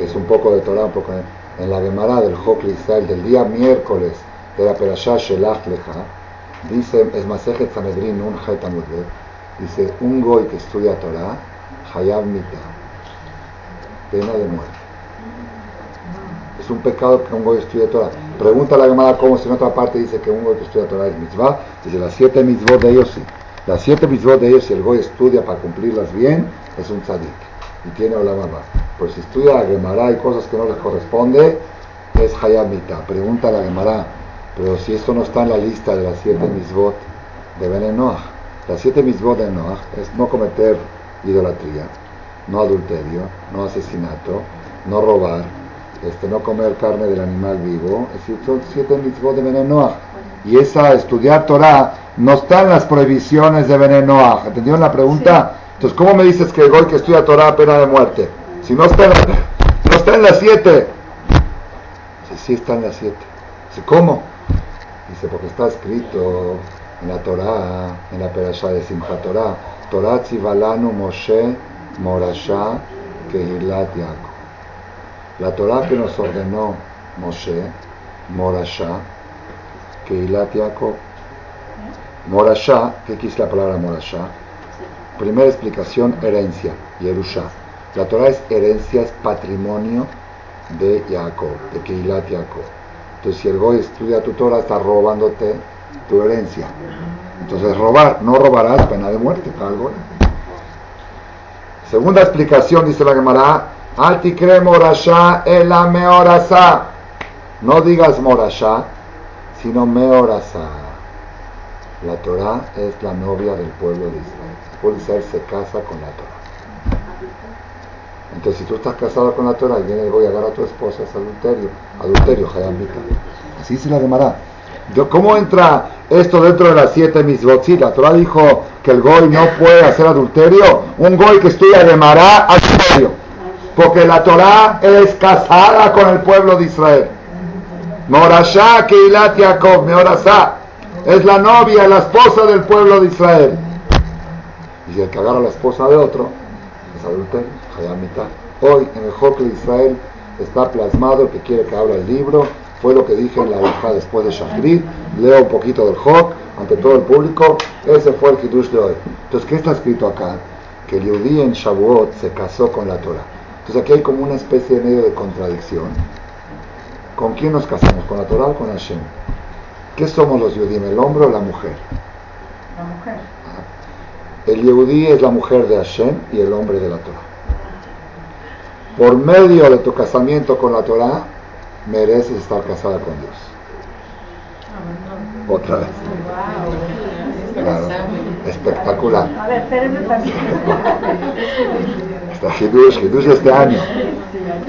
es un poco de Torah, un poco en la Gemara del Jokle Israel del día miércoles de la Perashá Shelach Lecha, dice, es Masejet Sanedrin un dice, un goy que estudia Torah, Hayab Mita, pena de muerte. Es un pecado que un goy estudie Torah. Pregunta la Gemara cómo si en otra parte dice que un goy que estudia Torah es mitzvah. Dice las siete mitzvot de ellos sí. Las siete mitzvot de ellos, si el goy estudia para cumplirlas bien, es un tzadik. Y tiene la mamá. Pues si estudia Gemara y cosas que no le corresponde, es Hayamita. Pregunta la Gemara, pero si esto no está en la lista de las siete mitzvot de Ben Noach. Las siete mitzvot de Noach es no cometer idolatría, no adulterio, no asesinato, no robar, este, no comer carne del animal vivo, es decir, son siete mitzvot de venenoa. Y esa, estudiar Torah, no está en las prohibiciones de venenoa. ¿Entendieron la pregunta? Entonces, ¿cómo me dices que el gol que estudia Torah pena de muerte? Si no está en, no está en las siete. Dice, sí está en las siete. ¿cómo? Dice, porque está escrito en la Torah, en la perashá de Simchat Torah, Torah Tzivalanu Moshe Morasha Kehilat Yaakov. La Torah que nos ordenó Moshe, Morashá, Keilat Yaakov. Morashá, ¿qué quiere la palabra Morashá? Primera explicación, herencia, Yerusha. La Torah es herencia, es patrimonio de Jacob, de Keilat. Entonces, si el Goy estudia tu Torah, está robándote tu herencia. Entonces, robar, no robarás, pena de muerte para el Goy. Segunda explicación, dice la Gemara, Altikre morasha la meorasa. No digas morasha, sino meorasa. La Torah es la novia del pueblo de Israel. El pueblo de Israel se casa con la Torah. Entonces, si tú estás casado con la Torah y viene el voy a a tu esposa, es adulterio. Adulterio, Hayamita. Así se la llamará. ¿Cómo entra esto dentro de las siete misbot? Sí, la Torah dijo que el goy no puede hacer adulterio. Un goy que estudia de Mará adulterio. Porque la Torah es casada con el pueblo de Israel. Morashá Keilat Yaakov, Meorasá. Es la novia, la esposa del pueblo de Israel. Y si el que agarra la esposa de otro es adulterio, Hoy en el Joque de Israel está plasmado el que quiere que abra el libro. Fue lo que dije en la hija después de Shafrit. Leo un poquito del Joc ante todo el público. Ese fue el Kiddush de hoy. Entonces, ¿qué está escrito acá? Que el Yudí en Shavuot se casó con la Torah. Entonces aquí hay como una especie de medio de contradicción. ¿Con quién nos casamos? ¿Con la Torah o con Hashem? ¿Qué somos los Yudim, el hombre o la mujer? La mujer. Ah. El Yehudí es la mujer de Hashem y el hombre de la Torah. Por medio de tu casamiento con la Torah, mereces estar casada con Dios. Otra vez. Claro. Espectacular. A ver, espérenme Está Hidush, Hidush este año.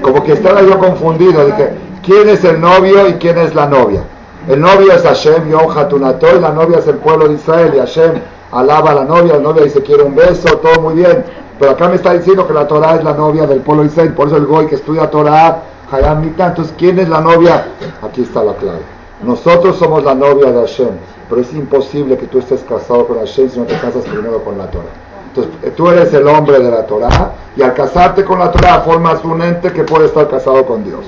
Como que estaba yo confundido. Dije, ¿quién es el novio y quién es la novia? El novio es Hashem, Yom Hatunato, y la novia es el pueblo de Israel. Y Hashem alaba a la novia, la novia dice, quiere un beso, todo muy bien. Pero acá me está diciendo que la Torah es la novia del pueblo Israel. Por eso el Goy que estudia Torah, Hayam Mita. Entonces, ¿quién es la novia? Aquí está la clave. Nosotros somos la novia de Hashem. Pero es imposible que tú estés casado con Hashem si no te casas primero con la Torah. Entonces, tú eres el hombre de la Torah y al casarte con la Torah formas un ente que puede estar casado con Dios.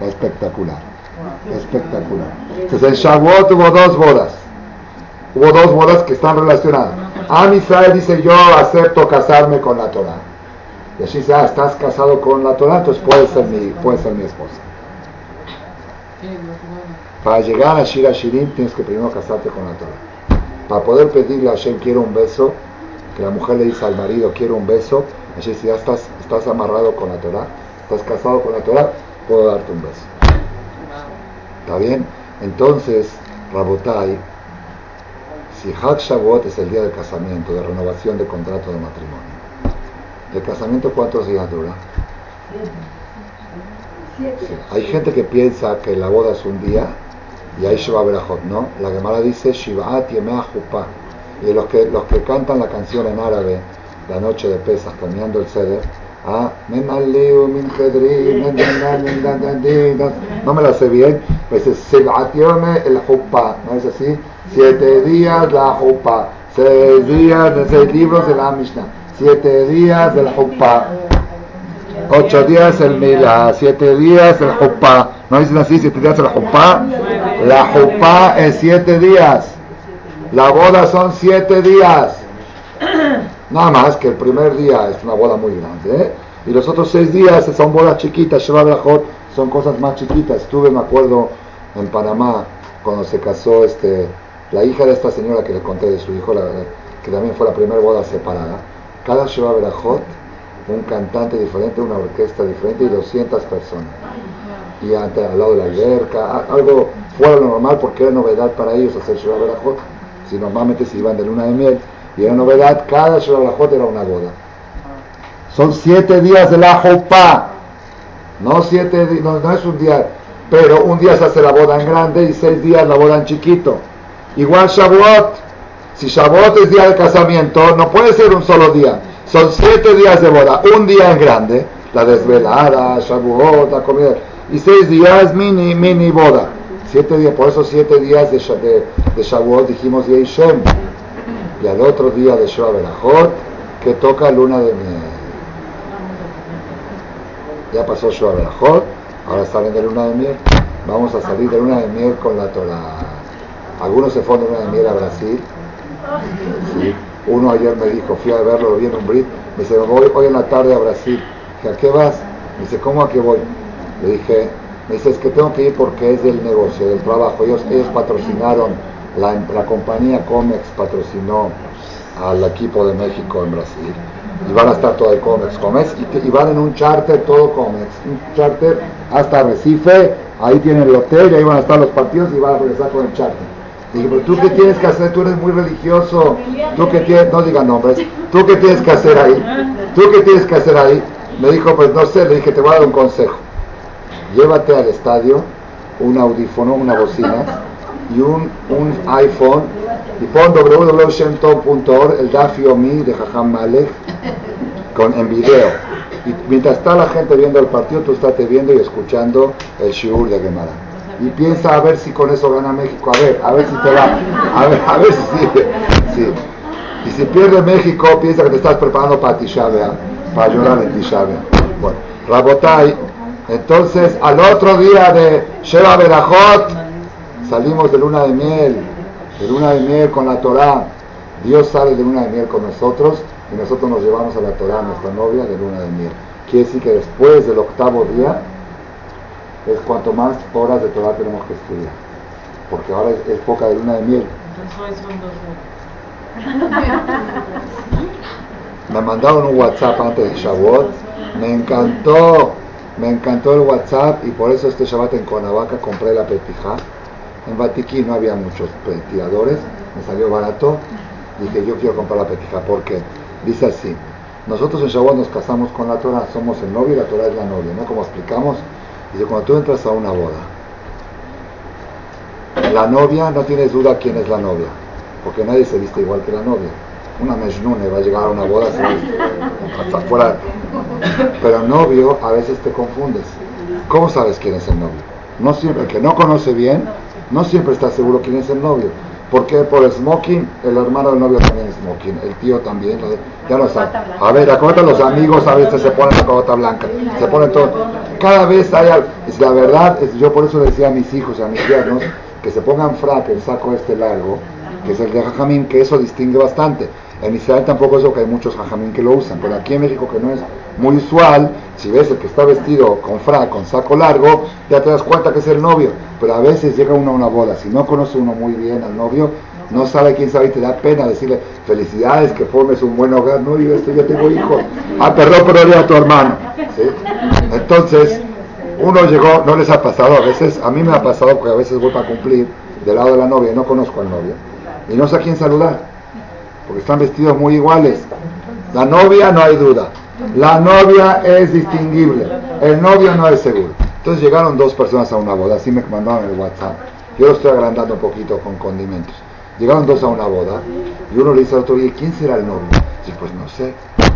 Espectacular. Espectacular. Entonces, en Shavuot hubo dos bodas. Hubo dos bodas que están relacionadas. Am Israel dice, yo acepto casarme con la Torah. Y así dice, ah, estás casado con la Torah, entonces puedes ser mi, puede ser mi esposa. Para llegar a Shira Shirim tienes que primero casarte con la Torah. Para poder pedirle a Hashem quiero un beso, que la mujer le dice al marido quiero un beso, así si ya estás, estás amarrado con la Torah, estás casado con la Torah, puedo darte un beso. ¿Está bien? Entonces, Rabotai, si Hak Shavuot es el día del casamiento, de renovación de contrato de matrimonio, ¿el casamiento cuántos días dura? Hay gente que piensa que la boda es un día y ahí Shiva Berajot, ¿no? La Gemara dice Shivaat Yemea Jupa. Y los que, los que cantan la canción en árabe, la noche de pesas, caminando el ceder, ah, no me la sé bien, pues es el Jupa, ¿no es así? Siete días la Jupa, seis días, seis libros de la Mishnah, siete días del Jupa. Ocho días el Mila, siete días el Jupá. ¿No dicen así? Siete días el Jupá. La Jupá es siete días. La boda son siete días. Nada más que el primer día es una boda muy grande. ¿eh? Y los otros seis días son bodas chiquitas. son cosas más chiquitas. Estuve, me acuerdo, en Panamá cuando se casó este, la hija de esta señora que le conté de su hijo, que también fue la primera boda separada. Cada Sheba Berajot un cantante diferente, una orquesta diferente y 200 personas. Y ante, al lado de la alberca, algo fuera lo normal porque era novedad para ellos hacer Shura Berajot. Si normalmente se iban de luna de miel y era novedad, cada Shura Berajot era una boda. Son siete días de la Jopa. No, siete, no, no es un día, pero un día se hace la boda en grande y seis días la boda en chiquito. Igual Shavuot. Si Shavuot es día de casamiento, no puede ser un solo día. Son siete días de boda, un día en grande, la desvelada, Shavuot, la comida, y seis días mini, mini boda. Siete días, por eso siete días de, de, de Shavuot dijimos Yeishem. Y al otro día de Shavuot que toca luna de miel. Ya pasó Shavuot ahora salen de luna de miel. Vamos a salir de luna de miel con la Torah. Algunos se fueron de luna de miel a Brasil. ¿sí? Uno ayer me dijo, fui a verlo, bien un Brit, me dice, voy hoy en la tarde a Brasil. Dije, ¿a qué vas? Me dice, ¿cómo a qué voy? Le dije, me dice, es que tengo que ir porque es del negocio, del trabajo. Ellos, ellos patrocinaron, la, la compañía Comex patrocinó al equipo de México en Brasil. Y van a estar todo el Comex, Comex, y, y van en un charter, todo Comex, un charter hasta Recife, ahí tienen el hotel, y ahí van a estar los partidos y van a regresar con el charter. Dije, pero tú qué tienes que hacer, tú eres muy religioso, tú qué tienes, no digan nombres, tú qué tienes que hacer ahí, tú qué tienes que hacer ahí. Me dijo, pues no sé, le dije, te voy a dar un consejo. Llévate al estadio un audífono, una bocina, y un, un iPhone y pon www.shemtov.org el Dafiomi de Jajam Malek con, en video. Y mientras está la gente viendo el partido, tú estás viendo y escuchando el shiur de Gemara. Y piensa a ver si con eso gana México. A ver, a ver si te va. A ver, a ver si sí. Y si pierde México, piensa que te estás preparando para Tisha para llorar en Tisha Bueno, Rabotai, entonces al otro día de Sheva Berajot, salimos de luna de miel, de luna de miel con la Torah. Dios sale de luna de miel con nosotros y nosotros nos llevamos a la Torah, nuestra novia, de luna de miel. Quiere decir que después del octavo día es cuanto más horas de Torah tenemos que estudiar. Porque ahora es, poca de luna de miel. Me mandaron un WhatsApp antes de Shavuot. Me encantó, me encantó el WhatsApp y por eso este Shabbat en Conavaca compré la petija. En Batiquí no había muchos tiradores, me salió barato. Dije, yo quiero comprar la petija porque dice así, nosotros en Shavuot nos casamos con la Torah, somos el novio y la Torah es la novia, ¿no? Como explicamos, dice, cuando tú entras a una boda, la novia, no tienes duda quién es la novia, porque nadie se viste igual que la novia. Una mejnune va a llegar a una boda hasta afuera. Pero novio a veces te confundes. ¿Cómo sabes quién es el novio? No siempre, el que no conoce bien, no siempre está seguro quién es el novio. Porque por el smoking, el hermano del novio también es smoking, el tío también, ya no sabe. A ver, acuérdate, los amigos a veces se ponen la cobata blanca, se ponen todo. Cada vez hay algo. La verdad, es, yo por eso decía a mis hijos, a mis yernos, que se pongan frac, el saco este largo, que es el de jajamín, que eso distingue bastante. En Israel tampoco es lo que hay muchos jajamín que lo usan, pero aquí en México que no es muy usual, si ves el que está vestido con frac, con saco largo, ya te das cuenta que es el novio. Pero a veces llega uno a una boda, si no conoce uno muy bien al novio, no sabe quién sabe y te da pena decirle felicidades, que formes un buen hogar. No, yo esto ya tengo hijos. Ah, perdón, pero era tu hermano. Entonces, uno llegó, no les ha pasado a veces, a mí me ha pasado porque a veces voy para cumplir del lado de la novia no conozco al novio y no sé a quién saludar porque están vestidos muy iguales. La novia no hay duda, la novia es distinguible, el novio no es seguro. Entonces llegaron dos personas a una boda, así me mandaron el WhatsApp. Yo lo estoy agrandando un poquito con condimentos. Llegaron dos a una boda y uno le dice al otro, ¿y quién será el novio? Dice, pues no sé.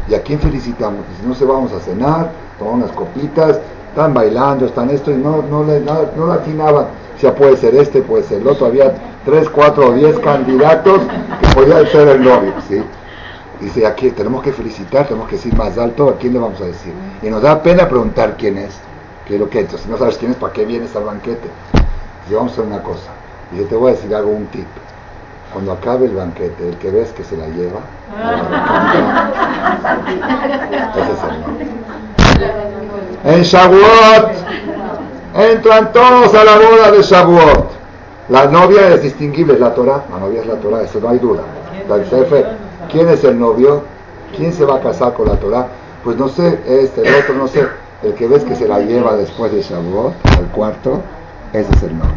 ¿Y a quién felicitamos? Dice, no sé, vamos a cenar, tomar unas copitas, están bailando, están esto, y no, no, le, no, no atinaban. Sea, puede ser este, puede ser el otro. Había tres, cuatro o diez candidatos que podían ser el novio, ¿sí? Dice, aquí tenemos que felicitar, tenemos que decir más alto, ¿a quién le vamos a decir? Y nos da pena preguntar quién es, qué es lo que es. Si no sabes quién es, ¿para qué vienes al banquete? Dice, vamos a hacer una cosa. Dice, te voy a decir algo, un tip. Cuando acabe el banquete, el que ves que se la lleva, [LAUGHS] ese es el novio. En Shavuot, entran todos a la boda de Shavuot. La novia es distinguible, es la Torah. La novia es la Torah, eso no hay duda. ¿Quién es el novio? ¿Quién se va a casar con la Torah? Pues no sé, este, el otro, no sé. El que ves que se la lleva después de Shavuot, al cuarto, ese es el novio.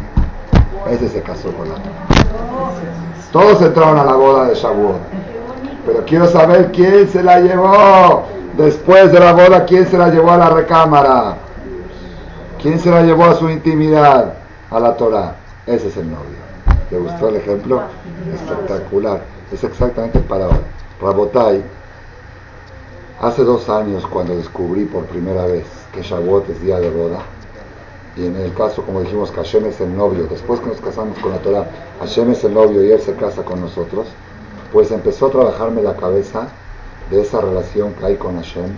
Ese se casó con la Torah. Todos entraron a la boda de Shavuot. Pero quiero saber quién se la llevó. Después de la boda, ¿quién se la llevó a la recámara? ¿Quién se la llevó a su intimidad? A la Torah. Ese es el novio. ¿Le gustó el ejemplo? Espectacular. Es exactamente para hoy. Rabotai, hace dos años cuando descubrí por primera vez que Shavuot es día de boda, y en el caso, como dijimos, que Hashem es el novio, después que nos casamos con la Torah, Hashem es el novio y Él se casa con nosotros, pues empezó a trabajarme la cabeza de esa relación que hay con Hashem,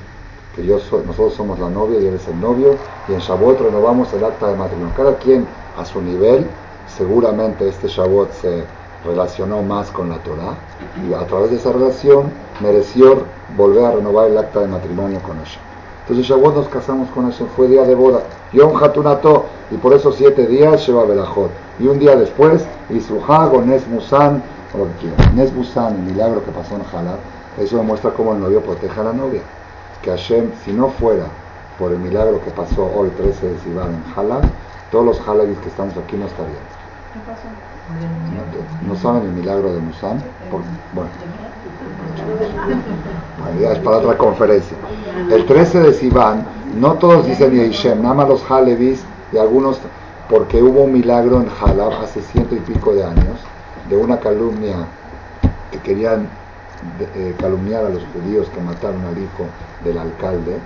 que nosotros somos la novia y Él es el novio, y en Shavuot renovamos el acta de matrimonio. Cada quien a su nivel seguramente este Shavuot se relacionó más con la Torah y a través de esa relación mereció volver a renovar el acta de matrimonio con ella. Entonces Shavuot nos casamos con ella, fue día de boda, Yom Hatunato, y por eso siete días lleva Belajot. Y un día después, Isruhag o Nes Musan, o lo que quieran. Nes Musan, el milagro que pasó en Halab, eso demuestra cómo el novio protege a la novia. Que Hashem, si no fuera por el milagro que pasó hoy, 13 de Sivan en Halab, todos los halabis que estamos aquí no estarían. ¿No, saben el milagro de Musan? bueno, es para otra conferencia. El 13 de Sivan, no todos dicen Yishem, nada más los Halevis y algunos porque hubo un milagro en Jalab hace ciento y pico de años de una calumnia que querían eh, calumniar a los judíos que mataron al hijo del alcalde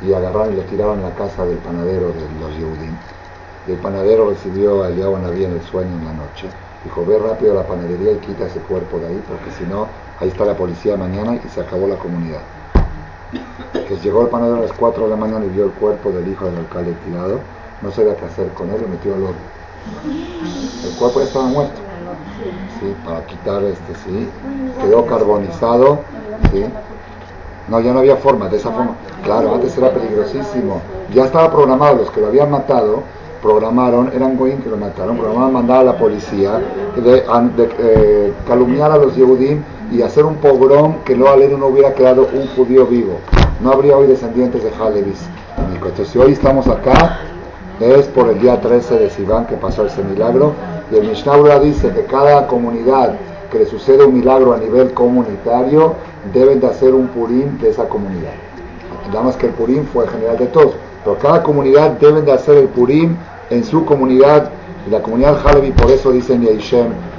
y agarraron y lo tiraron a la casa del panadero de los Yehudim. El panadero recibió a Eliyahu Naví en el sueño en la noche. Dijo, ve rápido a la panadería y quita ese cuerpo de ahí, porque si no, ahí está la policía mañana y se acabó la comunidad. Que llegó el panadero a las 4 de la mañana y vio el cuerpo del hijo del alcalde tirado, no sabía qué hacer con él, lo metió al horno. El cuerpo ya estaba muerto. ¿Sí? Para quitar este, sí. Quedó carbonizado, ¿sí? No, ya no había forma, de esa forma. Claro, antes era peligrosísimo. Ya estaba programado, los que lo habían matado, programaron, eran Goyim que lo mataron, programaron mandar a la policía de, eh, calumniar a los Yehudim y hacer un pogrom que no aleno no hubiera quedado un judío vivo. No habría hoy descendientes de Halevis. Entonces, si hoy estamos acá, es por el día 13 de Sivan que pasó ese milagro. Y el Mishnah dice que cada comunidad que le sucede un milagro a nivel comunitario, deben de hacer un purín de esa comunidad. Nada más que el purín fue general de todos, pero cada comunidad deben de hacer el purín en su comunidad. Y la comunidad Halevi, por eso dicen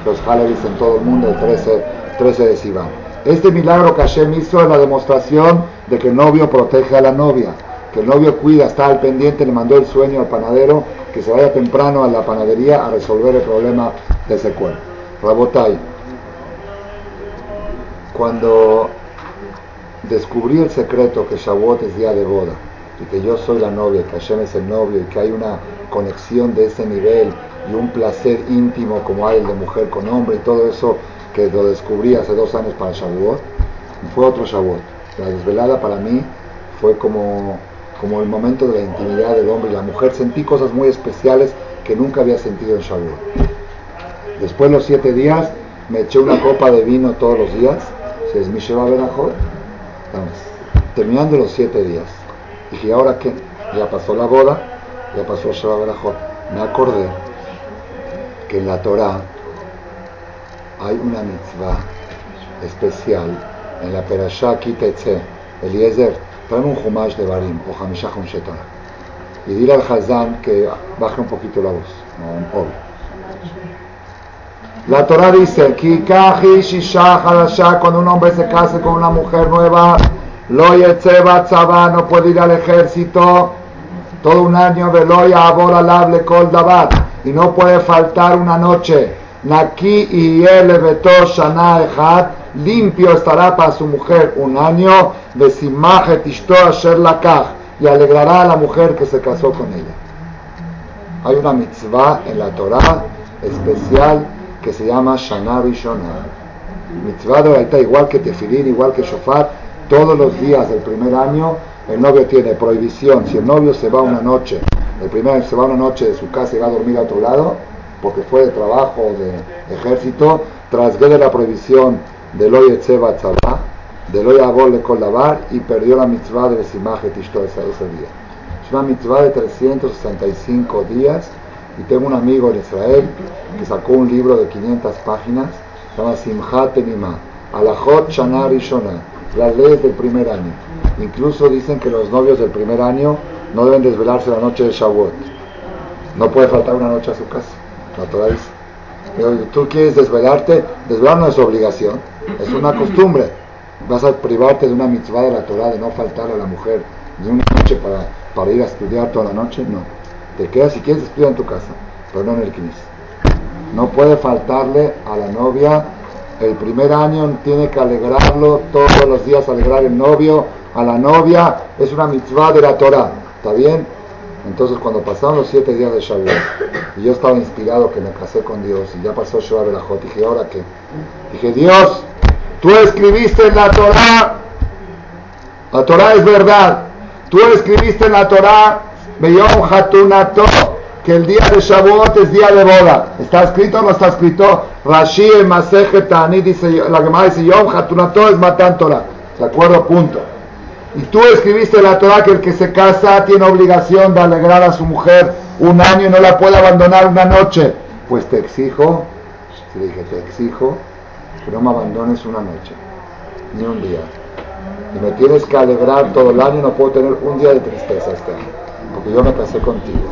los Halevis en todo el mundo, el 13, 13 de Sivan. Este milagro que Hashem hizo es la demostración de que el novio protege a la novia, que el novio cuida, está al pendiente, le mandó el sueño al panadero, que se vaya temprano a la panadería a resolver el problema de ese cuerpo. Rabotai, cuando descubrí el secreto que Shavuot es día de boda y que yo soy la novia, que Hashem es el novio y que hay una conexión de ese nivel y un placer íntimo como hay el de mujer con hombre y todo eso que lo descubrí hace dos años para Shavuot, fue otro Shavuot. La desvelada para mí fue como, como el momento de la intimidad del hombre y la mujer. Sentí cosas muy especiales que nunca había sentido en Shavuot. Después de los siete días me eché una copa de vino todos los días si es mi Sheba Berajot, terminando los siete días. Dije, ¿ahora qué? Ya pasó la boda, ya pasó Sheba Berajot. Me acordé que en la Torah hay una mitzvah especial en la Perashá Kitetze, Eliezer, trae un Humash de Barim o Hamisha Shetorah. Y dile al Hazán que baje un poquito la voz, no, obvio. La Torah dice, cuando un hombre se case con una mujer nueva, lo no puede ir al ejército todo un año, veloya abora kol dabat, y no puede faltar una noche. Naki y shana limpio estará para su mujer un año, y alegrará a la mujer que se casó con ella. Hay una mitzvah en la Torah especial que se llama Shana Rishona. Mitzvah de igual que Tefilín, igual que Shofar, todos los días del primer año el novio tiene prohibición. Si el novio se va una noche, el primer se va una noche de su casa y va a dormir a otro lado, porque fue de trabajo o de ejército, trasgrede la prohibición del Oye Tzeba Tzabá, del Oye Abol de Kolabar y perdió la mitzvah de Besimaje Tishto ese, ese día. Es una mitzvah de 365 días y tengo un amigo en Israel que sacó un libro de 500 páginas, se llama Simchat Enima, Alajot Shana las leyes del primer año. Incluso dicen que los novios del primer año no deben desvelarse la noche de Shavuot. No puede faltar una noche a su casa. La Torah dice. Tú quieres desvelarte, desvelar no es obligación, es una costumbre. Vas a privarte de una mitzvah de la Torah de no faltar a la mujer de una noche para, para ir a estudiar toda la noche, no. Te quedas si quieres estudiar en tu casa, pero no en el Knis. No puede faltarle a la novia. El primer año tiene que alegrarlo todos los días, alegrar el novio, a la novia. Es una mitzvah de la Torah. ¿Está bien? Entonces cuando pasaron los siete días de Shavuot y yo estaba inspirado que me casé con Dios y ya pasó Shavuot Belajot, dije, ¿ahora qué? Dije, Dios, tú escribiste en la Torah, la Torah es verdad, tú escribiste en la Torah Beyom Hatunato, que el día de Shavuot es día de boda. ¿Está escrito o no está escrito? Rashi Maseje dice, la Gemara dice Yom Hatunato es Matan Torah. ¿De acuerdo? Punto. Y tú escribiste en la Torah que el que se casa tiene obligación de alegrar a su mujer un año y no la puede abandonar una noche. Pues te exijo, dije, te exijo que no me abandones una noche, ni un día. Y me tienes que alegrar todo el año, no puedo tener un día de tristeza este año porque yo me casé contigo.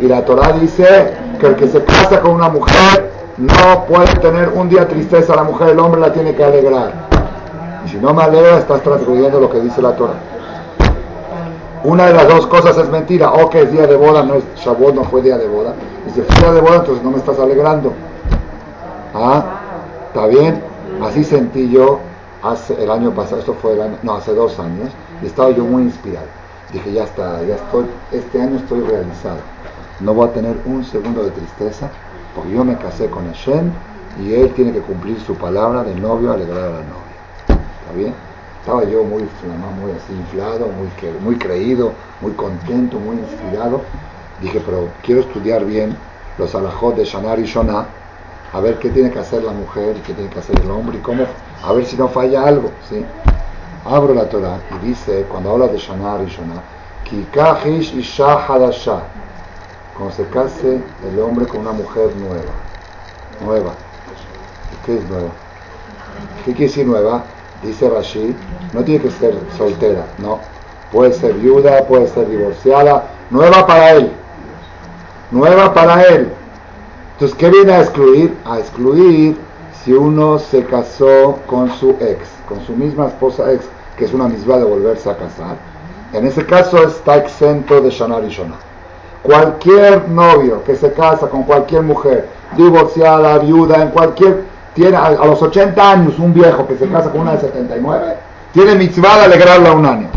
Y la Torah dice que el que se casa con una mujer no puede tener un día tristeza la mujer, el hombre la tiene que alegrar. Y si no me alegra, estás transgrediendo lo que dice la Torah. Una de las dos cosas es mentira, o que es día de boda, no es Shavuot, no fue día de boda. Y si fue día de boda, entonces no me estás alegrando. ¿Ah? ¿Está bien? Así sentí yo hace el año pasado, esto fue el año, no, hace dos años, y estaba yo muy inspirado. Dije, ya está, ya estoy, este año estoy realizado. No voy a tener un segundo de tristeza, porque yo me casé con Hashem y él tiene que cumplir su palabra de novio, alegrar a la novia. ¿Está bien? Estaba yo muy muy así inflado, muy, muy creído, muy contento, muy inspirado. Dije, pero quiero estudiar bien los alajot de Shanar y Shonah, a ver qué tiene que hacer la mujer y qué tiene que hacer el hombre y cómo, a ver si no falla algo, ¿sí? Abro la Torah y dice, cuando habla de Shanar y Shonah, Kikahish Isha Hadasha, cuando se case el hombre con una mujer nueva, nueva. ¿Qué es nueva? ¿Qué quiere decir nueva? Dice Rashid, no tiene que ser soltera, no. Puede ser viuda, puede ser divorciada, nueva para él. Nueva para él. Entonces, ¿qué viene a excluir? A excluir si uno se casó con su ex, con su misma esposa ex, que es una misma de volverse a casar. En ese caso está exento de Shanar y Shonah. Cualquier novio que se casa con cualquier mujer, divorciada, viuda, en cualquier tiene a, los 80 años un viejo que se casa con una de 79, tiene mitzvah de alegrarla un año.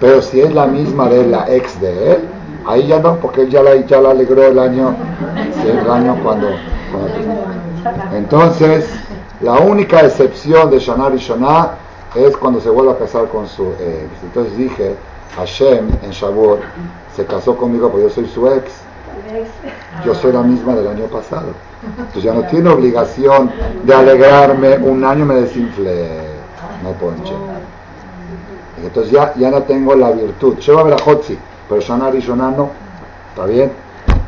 Pero si es la misma de la ex de él, ahí ya no, porque él ya la, ya la alegró el año, el año cuando, Entonces, la única excepción de Shanar y Shonah es cuando se vuelve a casar con su ex. Entonces dije, Hashem en Shavuot se casó conmigo porque yo soy su ex. Yo soy la misma del año pasado. Entonces ya no tiene obligación de alegrarme. Un año me desinflé. No ponche. Entonces ya, ya no tengo la virtud. Lleva a Pero Shana no. ¿Está bien?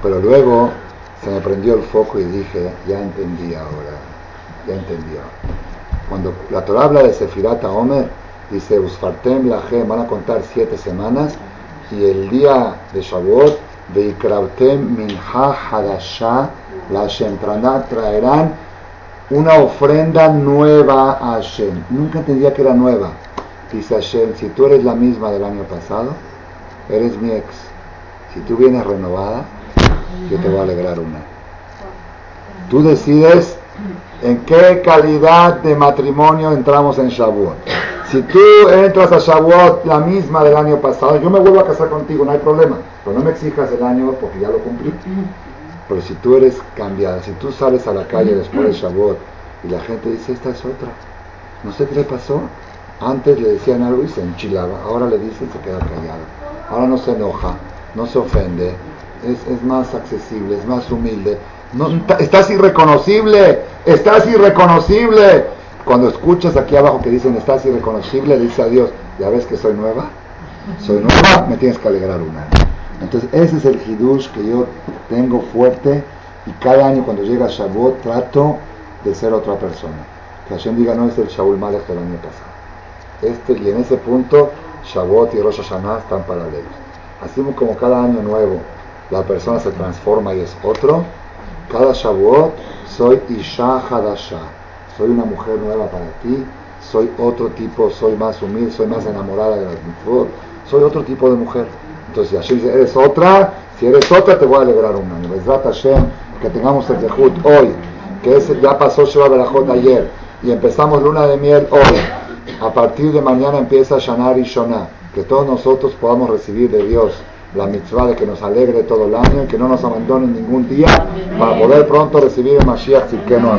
Pero luego se me prendió el foco y dije, ya entendí ahora. Ya entendí ahora. Cuando la Torah habla de Sefirata Omer, dice, Usfartem la van a contar siete semanas y el día de Shavuot, Veikrautem Minha Hadasha la Hashem traerán una ofrenda nueva a Hashem. Nunca entendía que era nueva. Dice Hashem, si tú eres la misma del año pasado, eres mi ex. Si tú vienes renovada, yo te voy a alegrar una. Tú decides en qué calidad de matrimonio entramos en Shavuot. Si tú entras a Shavuot la misma del año pasado, yo me vuelvo a casar contigo, no hay problema. Pero no me exijas el año porque ya lo cumplí. Pero si tú eres cambiada, si tú sales a la calle después de Shavuot y la gente dice, esta es otra, no sé qué le pasó. Antes le decían algo y se enchilaba, ahora le dicen se queda callado. Ahora no se enoja, no se ofende, es, más accesible, es más humilde. No, estás irreconocible, estás irreconocible. Cuando escuchas aquí abajo que dicen estás irreconocible, dice a Dios, ya ves que soy nueva, soy nueva, me tienes que alegrar una. Entonces ese es el hidush que yo tengo fuerte y cada año cuando llega Shavuot trato de ser otra persona. Que Hashem diga, no es el Shaul Malek del año pasado. Este, y en ese punto Shavuot y Rosh Hashanah están paralelos. Así como cada año nuevo la persona se transforma y es otro, cada Shavuot soy Isha Hadasha. Soy una mujer nueva para ti, soy otro tipo, soy más humilde, soy más enamorada de las mitzvot, soy otro tipo de mujer. Entonces Hashem dice, eres otra, si eres otra te voy a alegrar un año. Hashem, que tengamos el Zehut hoy, que es, ya pasó Sheba Berajot ayer, y empezamos luna de miel hoy. A partir de mañana empieza Shanar y Shonah. Que todos nosotros podamos recibir de Dios la mitzvah de que nos alegre todo el año y que no nos abandone ningún día para poder pronto recibir el Mashiach no